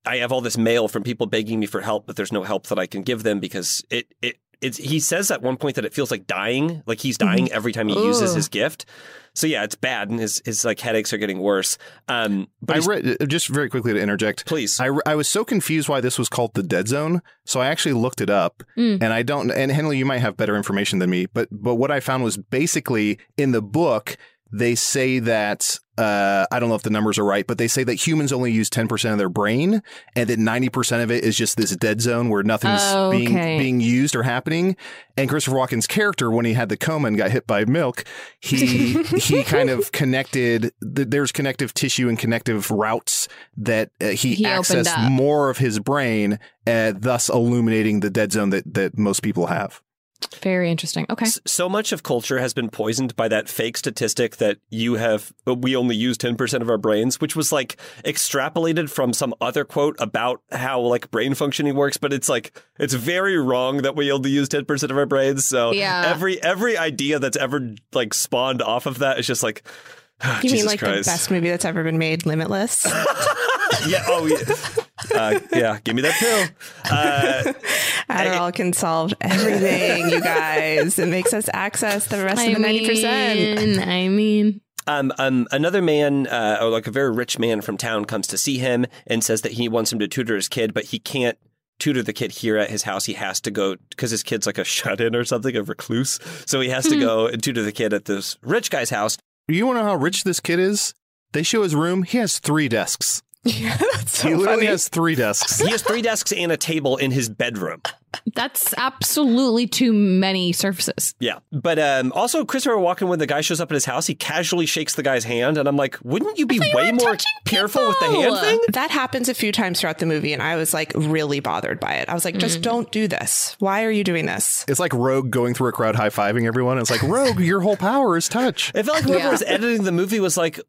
I have all this mail from people begging me for help, but there's no help that I can give them because it it it's he says at one point that it feels like dying, like he's dying every time he uses his gift. So yeah, it's bad, and his his like headaches are getting worse. Um, but I read just very quickly to interject. please, I, I was so confused why this was called the dead zone, so I actually looked it up, Mm. and I don't. And Henley, you might have better information than me, but but what I found was basically in the book they say that uh, I don't know if the numbers are right, but they say that humans only use ten percent of their brain, and that ninety percent of it is just this dead zone where nothing's Oh, being okay. being used or happening. And Christopher Walken's character, when he had the coma and got hit by milk, he he kind of connected. th- There's connective tissue and connective routes that uh, he, He accessed more of his brain, uh, thus illuminating the dead zone that that most people have. Very interesting. Okay. So much of culture has been poisoned by that fake statistic that you have uh, we only use 10% of our brains which was like extrapolated from some other quote about how like brain functioning works but it's like it's very wrong that we only use 10% of our brains so Yeah. every every idea that's ever like spawned off of that is just like You Jesus mean like Christ. the best movie that's ever been made, Limitless? yeah oh yeah uh, yeah give me that pill uh, Adderall can solve everything, you guys. It makes us access the rest I of the ninety percent. I mean, Um, um, another man, uh, or like a very rich man from town, comes to see him and says that he wants him to tutor his kid, but he can't. tutor the kid here at his house. He has to go because his kid's like a shut in or something, a recluse. So he has to go and tutor the kid at this rich guy's house. Do you want to know how rich this kid is? They show his room. He has three desks. Yeah, that's so he literally funny. has three desks. He has three desks and a table in his bedroom. That's absolutely too many surfaces. Yeah. But um, also, Christopher Walken when the guy shows up at his house, he casually shakes the guy's hand. And I'm like, wouldn't you be way more careful with the hand thing? That happens a few times throughout the movie, and I was like really bothered by it. I was like, just don't do this. Why are you doing this? It's like Rogue going through a crowd high fiving everyone. It's like Rogue, your whole power is touch. It felt like whoever Yeah. was editing the movie was like,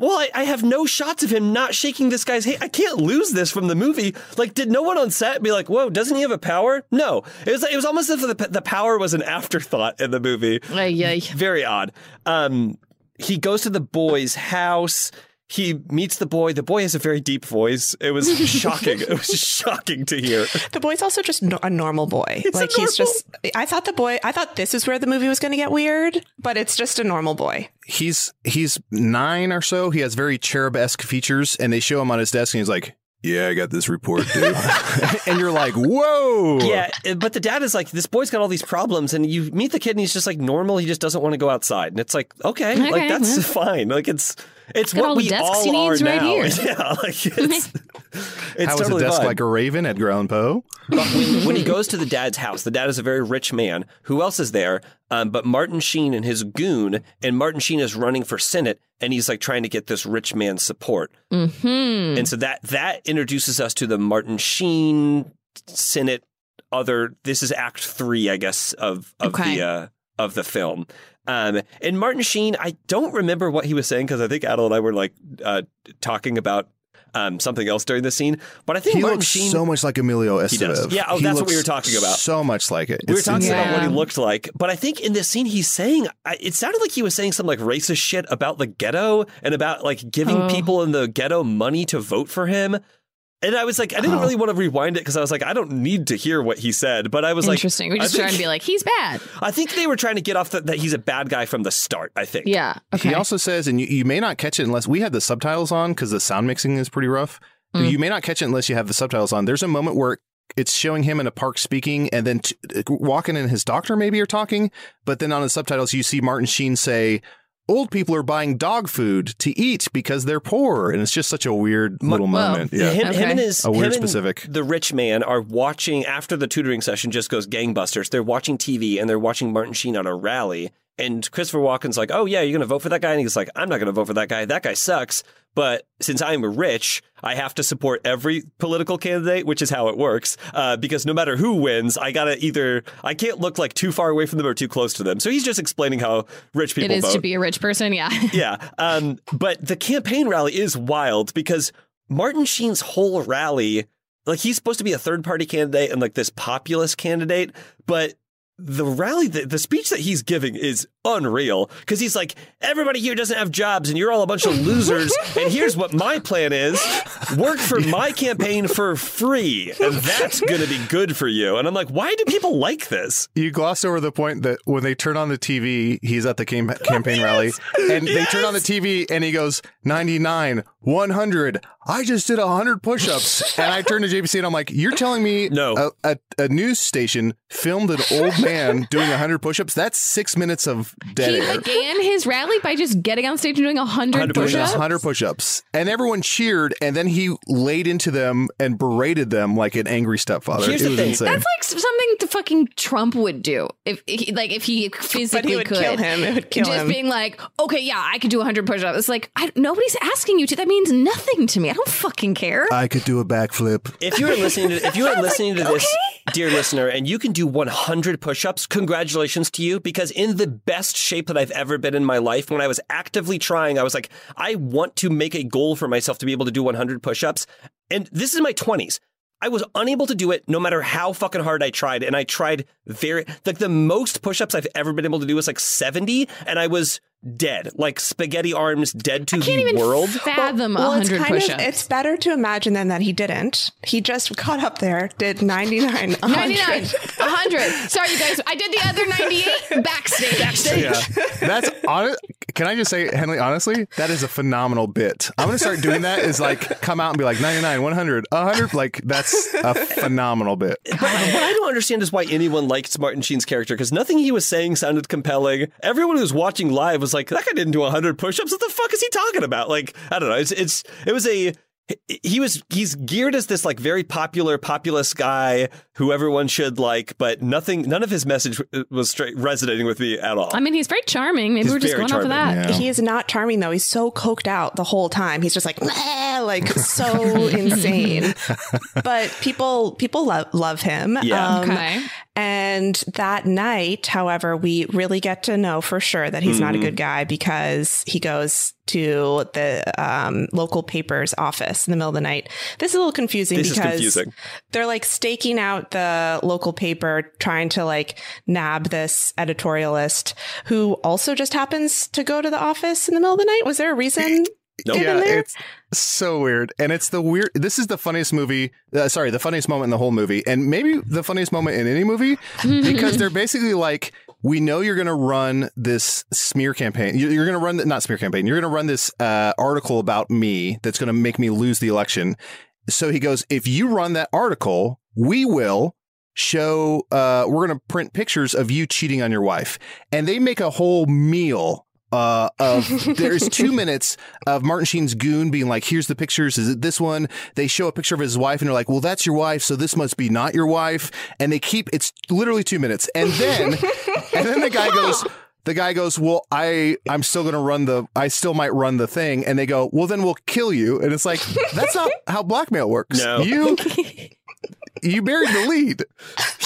well, I, I have no shots of him not shaking this guy's hand. I can't lose this from the movie. Like, did no one on set be like, "Whoa, doesn't he have a power?" No, it was. It was almost as if the, the power was an afterthought in the movie. Ay, ay. Very odd. Um, he goes to the boy's house. He meets the boy. The boy has a very deep voice. It was shocking. it was shocking to hear. The boy's also just no- a normal boy. like he's just. I thought the boy. I thought this is where the movie was going to get weird, but it's just a normal boy. He's he's nine or so. He has very cherub esque features, and they show him on his desk, and he's like, "Yeah, I got this report, dude." and you're like, "Whoa!" Yeah, uh, but the dad is like, this boy's got all these problems, and you meet the kid, and he's just like normal. He just doesn't want to go outside, and it's like, okay, like that's well. fine. Like it's it's what all the we desks all he are right now. here. Yeah, like it's it's How is totally a desk fine. like a raven, Edgar Allan Poe? But when, when he goes to the dad's house, the dad is a very rich man. Who else is there? Um, but Martin Sheen and his goon, and Martin Sheen is running for Senate, and he's like trying to get this rich man's support. Mm-hmm. And so that that introduces us to the Martin Sheen Senate. Other this is Act Three, I guess, of of Okay. the uh, of the film. Um, and Martin Sheen, I don't remember what he was saying because I think Adal and I were like uh, talking about um, something else during the scene. But I think He Martin looks Sheen so much like Emilio He. Estevez. Yeah, oh, He that's what we were talking about. So much like it. We were talking insane. about what he looked like, but I think in this scene he's saying I- it sounded like he was saying some like racist shit about the ghetto and about like giving Oh. people in the ghetto money to vote for him. And I was like, I didn't Oh. really want to rewind it because I was like, I don't need to hear what he said. But I was like, Interesting. We're just think- trying to be like, he's bad. I think they were trying to get off the, that he's a bad guy from the start. I think. Yeah. Okay. He also says, and you, you may not catch it unless we have the subtitles on because the sound mixing is pretty rough. Mm. You may not catch it unless you have the subtitles on. There's a moment where it's showing him in a park speaking, and then t- Walken and his doctor maybe are talking, but then on the subtitles you see Martin Sheen say, "Old people are buying dog food to eat because they're poor," and it's just such a weird little Well, moment. Yeah, Him, him and his A weird specific. the rich man are watching after the tutoring session just goes gangbusters. They're watching TV and they're watching Martin Sheen on a rally. And Christopher Walken's like, "Oh yeah, you're gonna vote for that guy?" And he's like, "I'm not gonna vote for that guy. That guy sucks." But since I'm rich, I have to support every political candidate, which is how it works. Uh, because no matter who wins, I gotta either I can't look like too far away from them or too close to them. So he's just explaining how rich people it is vote to be a rich person. Yeah. yeah. Um, but the campaign rally is wild because Martin Sheen's whole rally, like he's supposed to be a third party candidate and like this populist candidate, but the rally, the, the speech that he's giving is unreal because he's like, everybody here doesn't have jobs and you're all a bunch of losers. and here's what my plan is work for my campaign for free. And that's going to be good for you. And I'm like, why do people like this? You gloss over the point that when they turn on the TV, he's at the cam- campaign rally, and they turn on the TV, and he goes 99, 100. I just did 100 push-ups, and I turned to JPC, and I'm like, "You're telling me No. a, a, a news station filmed an old man doing 100 push-ups? That's six minutes of dead he air." began his rally by just getting on stage and doing 100 100 push-ups. 100 push-ups, and everyone cheered, and then he laid into them and berated them like an angry stepfather. Here's it the was thing. insane. That's like something the fucking Trump would do if he, like if he physically would could kill him. It would kill him. just him. being like, okay, yeah, I could do 100 push-ups. It's like I, nobody's asking you to. That means nothing to me. I don't fucking care. I could do a backflip. If you are listening to if you are listening to this, dear listener, and you can do 100 push-ups, congratulations to you because in the best shape that I've ever been in my life, when I was actively trying, I was like, I want to make a goal for myself to be able to do 100 push-ups, and this is my 20s. I was unable to do it no matter how fucking hard I tried. And I tried very, like the most push ups I've ever been able to do was like 70. And I was dead, like spaghetti arms, dead to I can't the even world. fathom Well, it's 100 kind of push-ups. it's better to imagine then that he didn't. He just got up there, did 99, 100. 99, 100. Sorry, you guys. I did the other 98 backstage. Yeah, that's honest. Can I just say, Henley, honestly, that is a phenomenal bit. I'm going to start doing that is like come out and be like 99, 100, 100. Like that's a phenomenal bit. But what I don't understand is why anyone liked Martin Sheen's character because nothing he was saying sounded compelling. Everyone who was watching live was like, "That guy didn't do 100 push-ups. What the fuck is he talking about?" Like, I don't know. It's it's it was a he was he's geared as this like very popular populist guy who everyone should like, but nothing none of his message was straight resonating with me at all. I mean, he's very charming. Maybe He's we're just very going off of charming, that. He is not charming though. He's so coked out the whole time. He's just like, like so insane. But people people love love him. Um, Yeah. Okay. And that night, however, we really get to know for sure that he's not a Mm-hmm. good guy because he goes to the um, local paper's office in the middle of the night. This is a little confusing This because confusing. they're like staking out the local paper, trying to like nab this editorialist who also just happens to go to the office in the middle of the night. Was there a reason? Nope. Yeah, there? it's so weird, and it's the weird. This is the funniest movie. Uh, sorry, the funniest moment in the whole movie, and maybe the funniest moment in any movie because they're basically like, "We know you're going to run this smear campaign. You- You're going to run the, not smear campaign. You're going to run this uh, article about me that's going to make me lose the election." So he goes, "If you run that article, we will." Show, uh, we're going to print pictures of you cheating on your wife. And they make a whole meal uh, of there's two minutes of Martin Sheen's goon being like, "Here's the pictures. Is it this one?" They show a picture of his wife, and they're like, "Well, that's your wife, so this must be not your wife." And they keep it's literally two minutes, and then and then the guy goes. The guy goes, "Well, I I'm still going to run the I still might run the thing." And they go, "Well, then we'll kill you." And it's like, "That's not how blackmail works. No. You you buried the lead."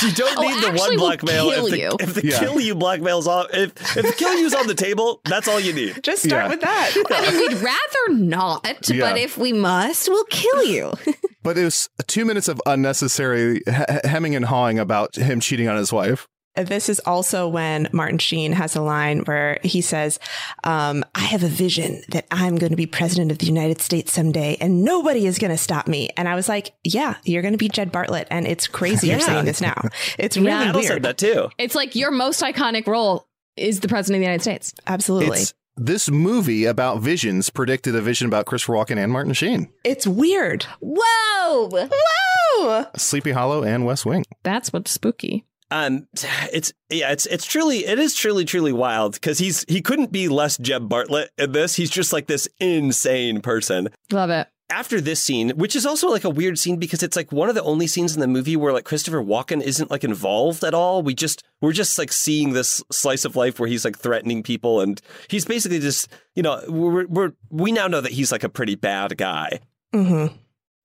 You don't Oh, need the actually, one we'll blackmail if the, you. if the Yeah. kill you blackmail's on if if the kill you's on the table, that's all you need. Just start Yeah. with that. I mean, we'd rather not, Yeah. but if we must, we'll kill you. But it was two minutes of unnecessary he- hemming and hawing about him cheating on his wife. This is also when Martin Sheen has a line where he says, um, I have a vision that I'm going to be president of the United States someday and nobody is going to stop me. And I was like, yeah, you're going to be Jed Bartlet. And it's crazy you're saying this now. It's really Adal weird. said that too. It's like your most iconic role is the president of the United States. Absolutely. It's this movie about visions predicted a vision about Christopher Walken and Martin Sheen, It's weird. Whoa! Whoa! Sleepy Hollow and West Wing. That's what's spooky. Um, it's yeah, it's it's truly it is truly truly wild because he's he couldn't be less Jeb Bartlet in this. He's just like this insane person. Love it. After this scene, which is also like a weird scene because it's like one of the only scenes in the movie where like Christopher Walken isn't like involved at all. We just we're just like seeing this slice of life where he's like threatening people and he's basically just you know we're we're we now know that he's like a pretty bad guy. Mm-hmm.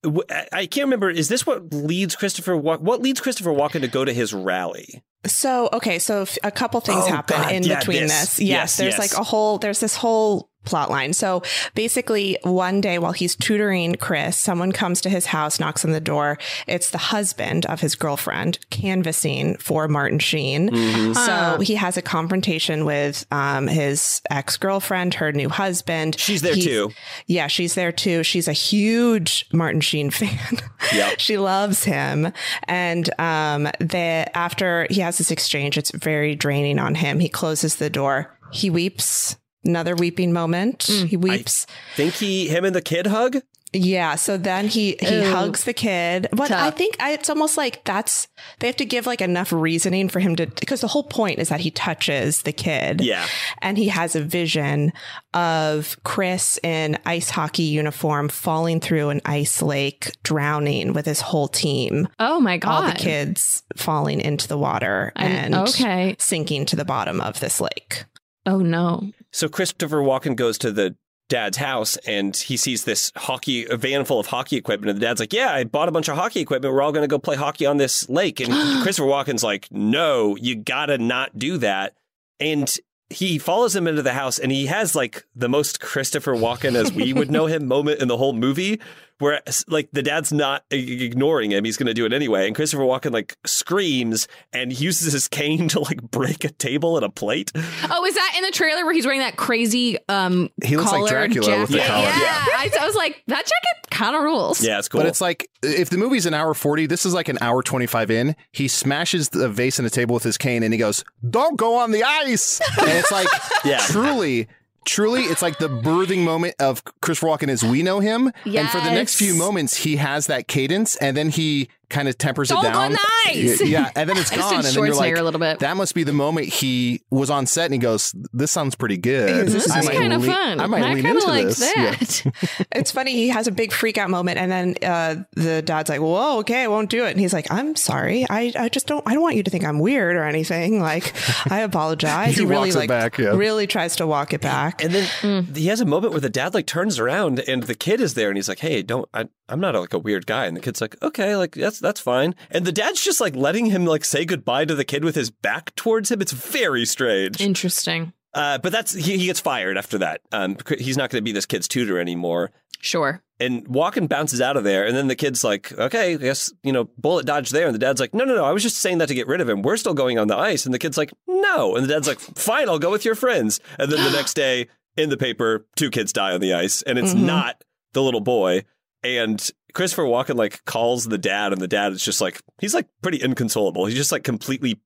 I can't remember. Is this what leads Christopher? What leads Christopher Walken to go to his rally? So, okay, so a couple things Oh, happen God, in yeah, between this. this. Yes, Yes, there's yes. like a whole, there's this whole plot line. So basically, one day while he's tutoring Chris, someone comes to his house, knocks on the door. It's the husband of his girlfriend canvassing for Martin Sheen. Mm-hmm. So he has a confrontation with um, his ex girlfriend, her new husband. She's there He's- too. Yeah, she's there too. She's a huge Martin Sheen fan. Yep. she loves him. And um, the, after he has this exchange, it's very draining on him. He closes the door. He weeps. Another weeping moment. Mm. He weeps. Think he, him, and the kid hug. yeah. So then he he Ew. hugs the kid. But I think I, it's almost like that's they have to give like enough reasoning for him to because the whole point is that he touches the kid. Yeah. And he has a vision of Chris in ice hockey uniform falling through an ice lake, drowning with his whole team. Oh my god! All the kids falling into the water I'm- and okay. sinking to the bottom of this lake. Oh no! So Christopher Walken goes to the dad's house and he sees this hockey a van full of hockey equipment. And the dad's like yeah i bought a bunch of hockey equipment. We're all going to go play hockey on this lake. And christopher walken's like no you gotta not do that. And he follows him into the house and he has like the most christopher walken as we would know him moment in the whole movie where like the dad's not ignoring him he's going to do it anyway and christopher walken like screams and uses his cane to like break a table and a plate Oh, is that in the trailer where he's wearing that crazy um He looks like collared Dracula with the jacket? collar. Yeah, Yeah. I, I was like, that jacket kind of rules. yeah it's cool But it's like if the movie's an hour 40, this is like an hour 25 in. He smashes the vase in the table with his cane and he goes, Don't go on the ice. And it's like, Yeah. truly, truly, it's like the birthing moment of Christopher Walken as we know him. And for the next few moments, he has that cadence, and then he kind of tempers Don't it down. nice! Yeah, and then it's gone. And then you're like, Schwarzenegger a little bit. that must be the moment he was on set, and he goes, "This sounds pretty good. This I is might kinda lean- fun. I might I lean kinda into like this." that. Yeah. It's funny. He has a big freak out moment, and then uh, the dad's like, "Whoa, okay, I won't do it." And he's like, "I'm sorry. I, I just don't. I don't want you to think I'm weird or anything. Like, I apologize." He really walks it like back, yeah. really tries to walk it back. And then he has a moment where the dad like turns around and the kid is there and he's like, "Hey, don't I, I'm not like a weird guy." And the kid's like, "Okay, like that's that's fine." And the dad's just like letting him like say goodbye to the kid with his back towards him. It's very strange. Interesting. Uh, but that's he, he gets fired after that. Um, he's not going to be this kid's tutor anymore. Sure. And Walken bounces out of there, and then the kid's like, "Okay, I guess you know, bullet dodge there." And the dad's like, "No, no, no, I was just saying that to get rid of him. We're still going on the ice." And the kid's like, "No," and the dad's like, "Fine, I'll go with your friends." And then the next day in the paper, two kids die on the ice, and it's Mhm. not the little boy. And Christopher Walken like calls the dad, and the dad is just like he's like pretty inconsolable. He's just like completely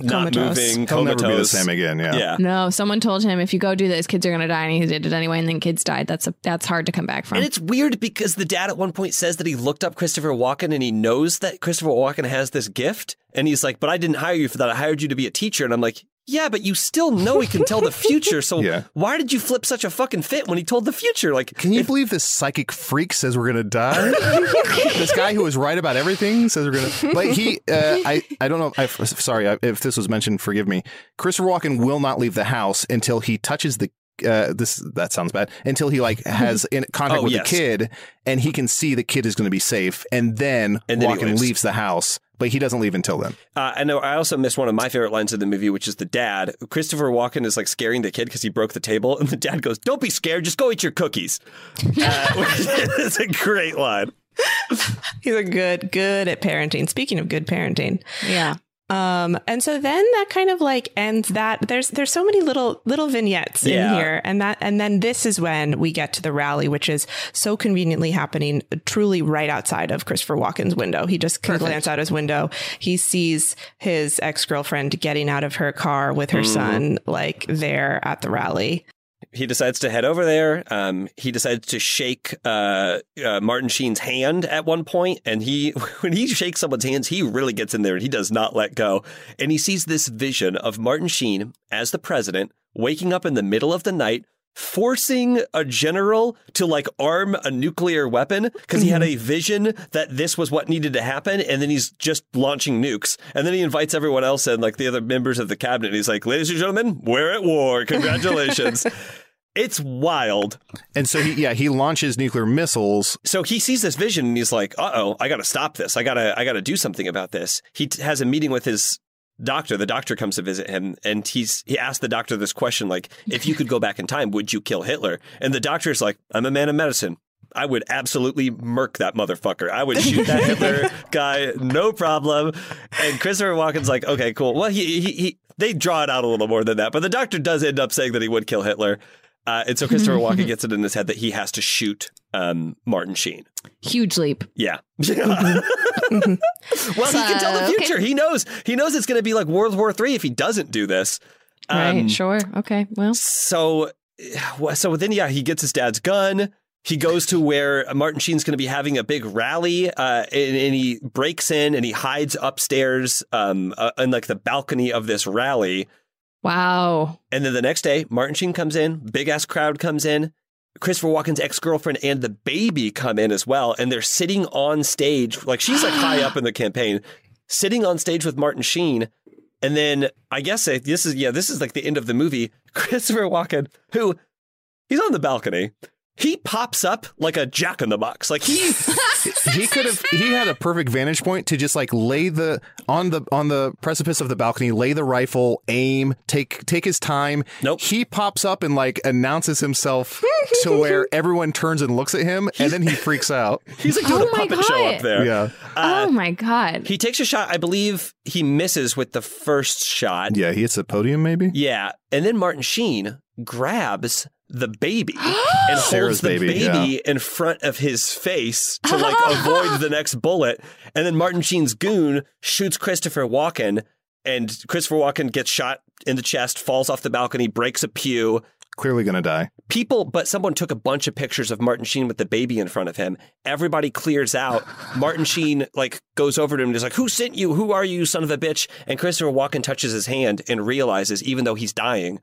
not Comatose. moving, He'll never be the same again. Yeah. Yeah. No, someone told him if you go do this, kids are gonna die, and he did it anyway, and then kids died. That's a, that's hard to come back from. And it's weird because the dad at one point says that he looked up Christopher Walken and he knows that Christopher Walken has this gift. And he's like, but I didn't hire you for that. I hired you to be a teacher. And I'm like, yeah, but you still know he can tell the future. So Yeah. why did you flip such a fucking fit when he told the future? Like, Can you believe this psychic freak says we're gonna die? this guy who was right about everything says we're gonna. Like he, uh, I, I don't know. I, sorry if this was mentioned. Forgive me. Christopher Walken will not leave the house until he touches the. Uh, this that sounds bad. Until he like has in contact Oh, with yes. the kid, and he can see the kid is going to be safe, and then, And then he Walken leaves. leaves the house, but he doesn't leave until then. Uh, I know. I also missed one of my favorite lines of the movie, which is the dad. Christopher Walken is like scaring the kid because he broke the table, and the dad goes, "Don't be scared, just go eat your cookies." Uh, it's a great line. He's a good, good at parenting. Speaking of good parenting, yeah. Um, and so then that kind of like ends that there's there's so many little little vignettes Yeah. in here, and that and then this is when we get to the rally, which is so conveniently happening truly right outside of Christopher Walken's window. He just can Perfect. glance out his window. He sees his ex girlfriend getting out of her car with her Mhm. son, like there at the rally. He decides to head over there. Um, he decides to shake uh, uh, Martin Sheen's hand at one point, and he when he shakes someone's hands, he really gets in there and he does not let go. And he sees this vision of Martin Sheen as the president waking up in the middle of the night. Forcing a general to like arm a nuclear weapon because he had a vision that this was what needed to happen, and then he's just launching nukes. And then he invites everyone else and like the other members of the cabinet. He's like, "Ladies and gentlemen, we're at war. Congratulations!" It's wild. And so he, yeah, he launches nuclear missiles. So he sees this vision and he's like, "Uh oh, I got to stop this. I gotta, I gotta do something about this." He t- has a meeting with his doctor. The doctor comes to visit him, and he's he asked the doctor this question, like, "If you could go back in time, would you kill Hitler?" And the doctor's like, "I'm a man of medicine." I would absolutely murk that motherfucker. I would shoot that Hitler guy, no problem. And Christopher Walken's like, okay, cool. Well, he, he, he they draw it out a little more than that, but the doctor does end up saying that he would kill Hitler. Uh, and so Christopher Walken gets it in his head that he has to shoot um, Martin Sheen. Huge leap. Yeah. well, he can tell the So, future. He knows. He knows it's going to be like World War Three if he doesn't do this. Right. Um, Sure. Okay. Well. So, so then, yeah, he gets his dad's gun. He goes to where Martin Sheen's going to be having a big rally, uh, and, and he breaks in and he hides upstairs, um, uh, in like the balcony of this rally. Wow. And then the next day, Martin Sheen comes in, big ass crowd comes in. Christopher Walken's ex girlfriend and the baby come in as well, and they're sitting on stage. Like she's like high up in the campaign, sitting on stage with Martin Sheen. And then I guess this is yeah, this is like the end of the movie. Christopher Walken, who he's on the balcony, he pops up like a jack in the box. Like he he could have he had a perfect vantage point to just like lay the on the on the precipice of the balcony lay the rifle aim take take his time nope he pops up and like announces himself to where everyone turns and looks at him and then he freaks out he's like doing Oh a my puppet show up there. yeah uh, oh my god. He takes a shot. I believe he misses with the first shot. yeah he hits the podium maybe Yeah. And then Martin Sheen grabs the baby and holds the baby, baby, in front of his face to like avoid the next bullet. And then Martin Sheen's goon shoots Christopher Walken, and Christopher Walken gets shot in the chest, falls off the balcony, breaks a pew. clearly going to die. People, but someone took a bunch of pictures of Martin Sheen with the baby in front of him. Everybody clears out. Martin Sheen like goes over to him and is like, "Who sent you? Who are you, son of a bitch?" And Christopher Walken touches his hand and realizes, even though he's dying,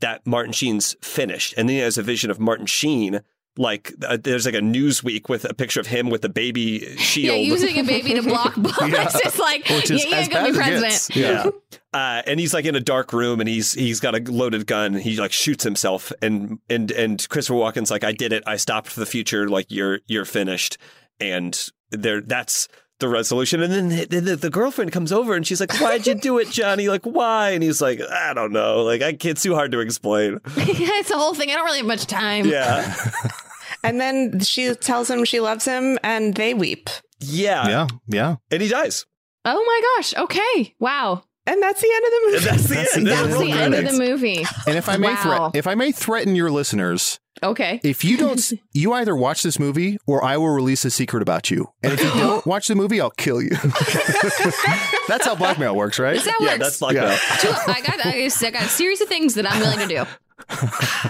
that Martin Sheen's finished. And then he has a vision of Martin Sheen. Like uh, there's like a Newsweek with a picture of him with a baby shield. Yeah, shield. using a baby to block bullets. Yeah. It's like, Which yeah, you ain't gonna be bad as it president. gets. Yeah. Uh, and he's like in a dark room and he's he's got a loaded gun and he like shoots himself and and and Christopher Walken's like I did it I stopped for the future like you're you're finished and there that's the resolution and then the, the, the girlfriend comes over and she's like why'd you do it Johnny like why and he's like I don't know like I, can't, it's too hard to explain it's the whole thing. I don't really have much time. yeah And then she tells him she loves him, and they weep. yeah Yeah, yeah. and he dies Oh my gosh. Okay. Wow. And that's the end of the movie. that's the That's end the That's the end of the movie. And if I may, Wow. threat, if I may threaten your listeners, Okay. if you don't, you either watch this movie or I will release a secret about you. And if you don't watch the movie, I'll kill you. that's how blackmail works, right? That's yeah works. that's blackmail Two- I got I got a series of things that I'm willing to do.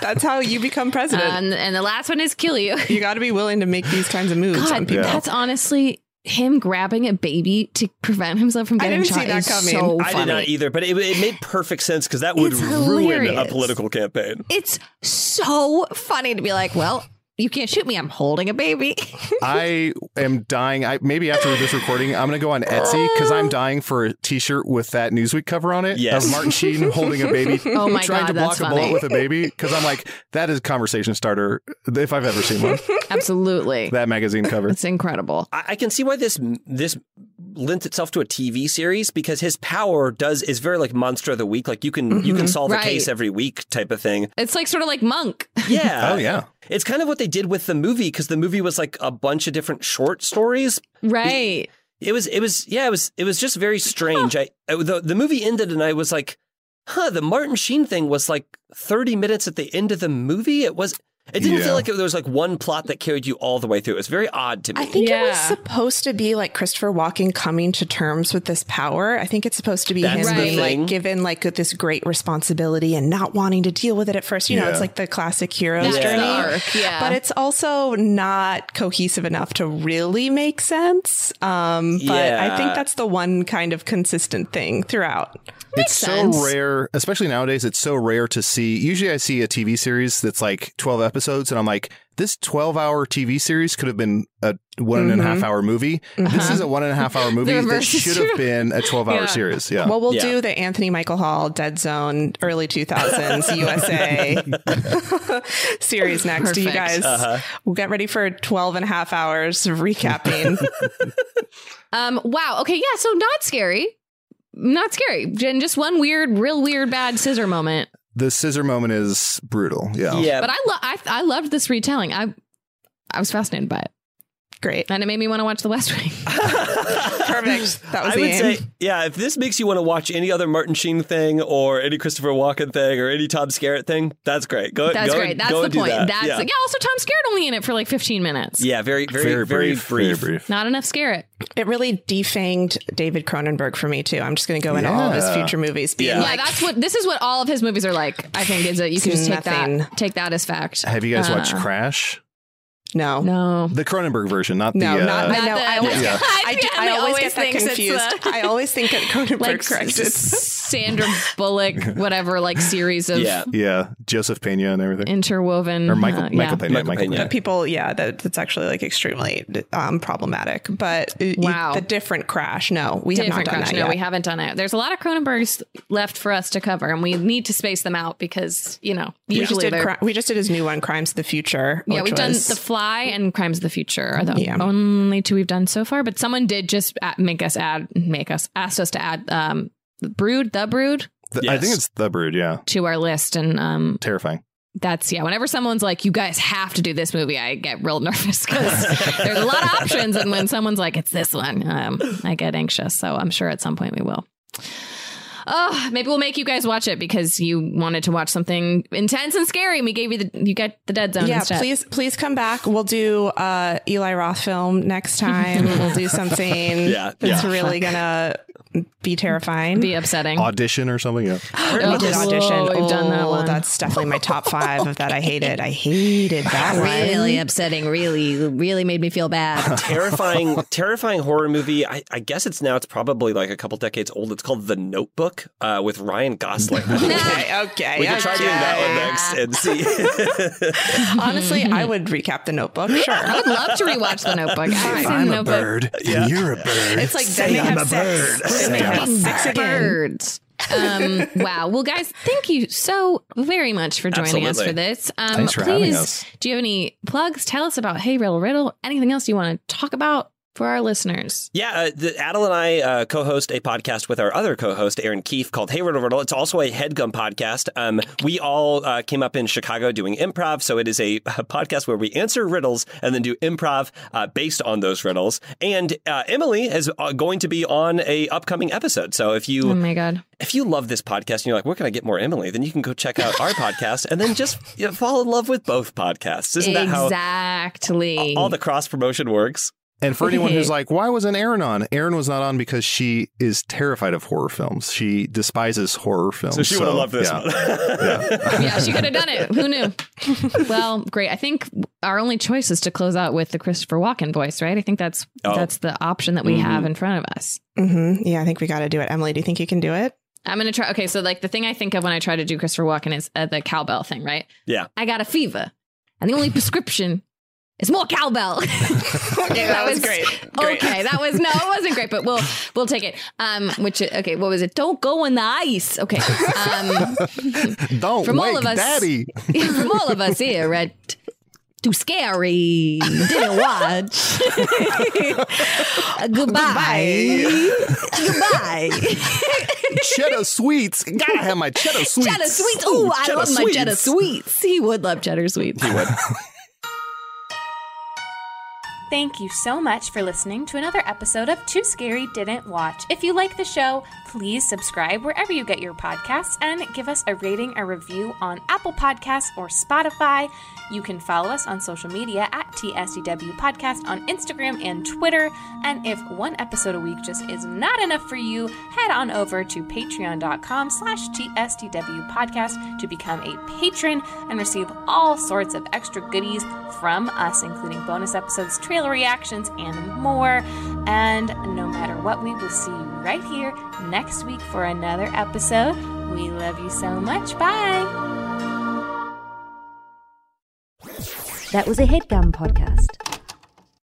That's how you become president. And, and the last one is kill you. you got to be willing to make these kinds of moves on God, people. that's honestly him grabbing a baby to prevent himself from getting shot see that is coming. so I funny. did not either but it, it made perfect sense because that would ruin a political campaign It's so funny to be like, well, you can't shoot me. I'm holding a baby. I am dying. I maybe after this recording, I'm going to go on Etsy because I'm oh. dying for a T-shirt with that Newsweek cover on it Yes. of Martin Sheen holding a baby, Oh my god. trying God, to block that's a bullet with a baby. Because I'm like, that is conversation starter if I've ever seen one. Absolutely. That magazine cover. It's incredible. I, I can see why this this lends itself to a TV series because his power does is very like monster of the week. Like you can you can mm-hmm. solve Right. a case every week type of thing. It's like sort of like Monk. Yeah. Oh yeah. It's kind of what they did with the movie because the movie was like a bunch of different short stories. Right. It was it was yeah it was it was just very strange. I I- the the movie ended and I was like, huh. The Martin Sheen thing was like thirty minutes at the end of the movie. It was. It didn't Yeah. feel like it, there was like one plot that carried you all the way through. It was very odd to me. I think it was supposed to be like Christopher Walken coming to terms with this power. I think it's supposed to be That's him being thing. like given like this great responsibility and not wanting to deal with it at first. You know, it's like the classic hero's That's journey. yeah. But it's also not cohesive enough to really make sense. Um, but I think that's the one kind of consistent thing throughout. it's sense. so rare, especially nowadays. It's so rare to see. Usually, I see a TV series that's like twelve episodes, and I'm like, this twelve-hour TV series could have been a one and a half hour movie. This is a one and a half hour movie that should have been a twelve-hour Yeah. series. Yeah. Well, we'll Yeah. do the Anthony Michael Hall Dead Zone early 2000s USA series next. You guys Uh-huh. we'll get ready for 12 and a half hours of recapping. Um. Wow. Okay. Yeah. So not scary. Not scary. Jen, just one weird, real weird, bad scissor moment. The scissor moment is brutal. Yeah. yeah, But I love. I I loved this retelling. I I was fascinated by it, Great. and it made me want to watch The West Wing. Perfect. That was I the would aim. say, yeah, if this makes you want to watch any other Martin Sheen thing or any Christopher Walken thing or any Tom Skerritt thing, that's great. Go, That's go great. That's go the point. that. That's yeah. yeah. Also, Tom Skerritt only in it for like 15 minutes. Yeah, very, very, Very, very, brief, brief. Very brief. Not enough Skerritt. It really defanged David Cronenberg for me too. I'm just going to go into all of his future movies being Yeah. Yeah, that's what this is. What all of his movies are like. I think is that you can just take Nothing. that take that as fact. Have you guys Uh, watched Crash? No. No. The Cronenberg version, not No, the. Uh, not, I know. the- I always, Yeah. get, I, do, I always, always get that confused. the- I always think that Cronenberg Like corrected. Sandra Bullock, whatever, like series of Yeah. yeah, Joseph Pena and everything. interwoven. or Michael uh, Michael yeah. Pena. Michael Michael Pena. Pena. people yeah that, that's actually like extremely um, problematic but uh, Wow. the different crash no we have not done crush. that No, yet we haven't done it. There's a lot of Cronenbergs left for us to cover, and we need to space them out because you know we just, did they're. cri- we just did his new one crimes of the future yeah, we've done The Fly and Crimes of the Future are the Yeah. only two we've done so far. But someone did just make us add, make us asked us to add um, Brood, The Brood, The- I think it's The Brood. Yeah, to our list, and um, terrifying. that's yeah. Whenever someone's like, "You guys have to do this movie," I get real nervous because there's a lot of options, and when someone's like, "It's this one," um, I get anxious. So I'm sure at some point we will. Oh, maybe we'll make you guys watch it because you wanted to watch something intense and scary. And we gave you the you got the Dead Zone yeah instead. please please come back we'll do uh eli roth film next time we'll do something Yeah, that's yeah. really gonna be terrifying. Be upsetting. Audition or something. Yeah. we did audition. Whoa, we've done that Oh, one. That's definitely my top five of that I hated. I hated that one. Really upsetting. Really, really made me feel bad. terrifying, terrifying horror movie. I, I guess it's now. It's probably like a couple decades old. It's called The Notebook uh, with Ryan Gosling. Okay, okay. we can try doing that one next and see. Honestly, I would recap the notebook. Sure. I would love to rewatch The Notebook. I've seen The Notebook. and you're a bird. It's like then they have sex. Then they have sex again. Birds. um, wow. Well, guys, thank you so very much for joining us for this. Um, Thanks for please, having us. do you have any plugs? Tell us about Hey Riddle Riddle. Anything else you want to talk about for our listeners? Yeah, uh, the, Adal and I uh, co-host a podcast with our other co-host Erin Keif called Hey Riddle Riddle. It's also a headgum podcast. Um, we all uh, came up in Chicago doing improv, so it is a, a podcast where we answer riddles and then do improv uh, based on those riddles. And uh, Emily is uh, going to be on a upcoming episode. So if you Oh my God. if you love this podcast and you're like, where can I get more Emily? Then you can go check out our podcast and then just you know, fall in love with both podcasts. Isn't that how exactly. all the cross promotion works? And for anyone who's like, why wasn't Erin on? Erin was not on because she is terrified of horror films. She despises horror films. So she would have loved this yeah. one. yeah, she could have done it. Who knew? well, great. I think our only choice is to close out with the Christopher Walken voice, right? I think that's Oh. that's the option that we have in front of us. hmm Yeah, I think we got to do it. Emily, do you think you can do it? I'm gonna try. Okay, so like the thing I think of when I try to do Christopher Walken is uh, the cowbell thing, right? Yeah. I got a fever, and the only prescription is more cowbell. Okay, that was great. Great. Okay, that was no, it wasn't great, but we'll we'll take it. Um, which okay, what was it? Don't go in the ice. Okay, um, Don't From all of us- daddy. from all of us here at Too Scary Didn't Watch. Goodbye. Goodbye. cheddar sweets. Gotta have my cheddar sweets. Cheddar sweets. Oh, I cheddar love my cheddar sweets. sweets. He would love cheddar sweets. He would. Thank you so much for listening to another episode of Too Scary Didn't Watch. If you like the show, please subscribe wherever you get your podcasts and give us a rating or review on Apple Podcasts or Spotify. You can follow us on social media at TSDW Podcast on Instagram and Twitter. And if one episode a week just is not enough for you, head on over to patreon.com slash TSDW Podcast to become a patron and receive all sorts of extra goodies from us, including bonus episodes, trailer reactions, and more. And no matter what, we will see you right here next week for another episode. We love you so much. Bye. That was a headgum podcast.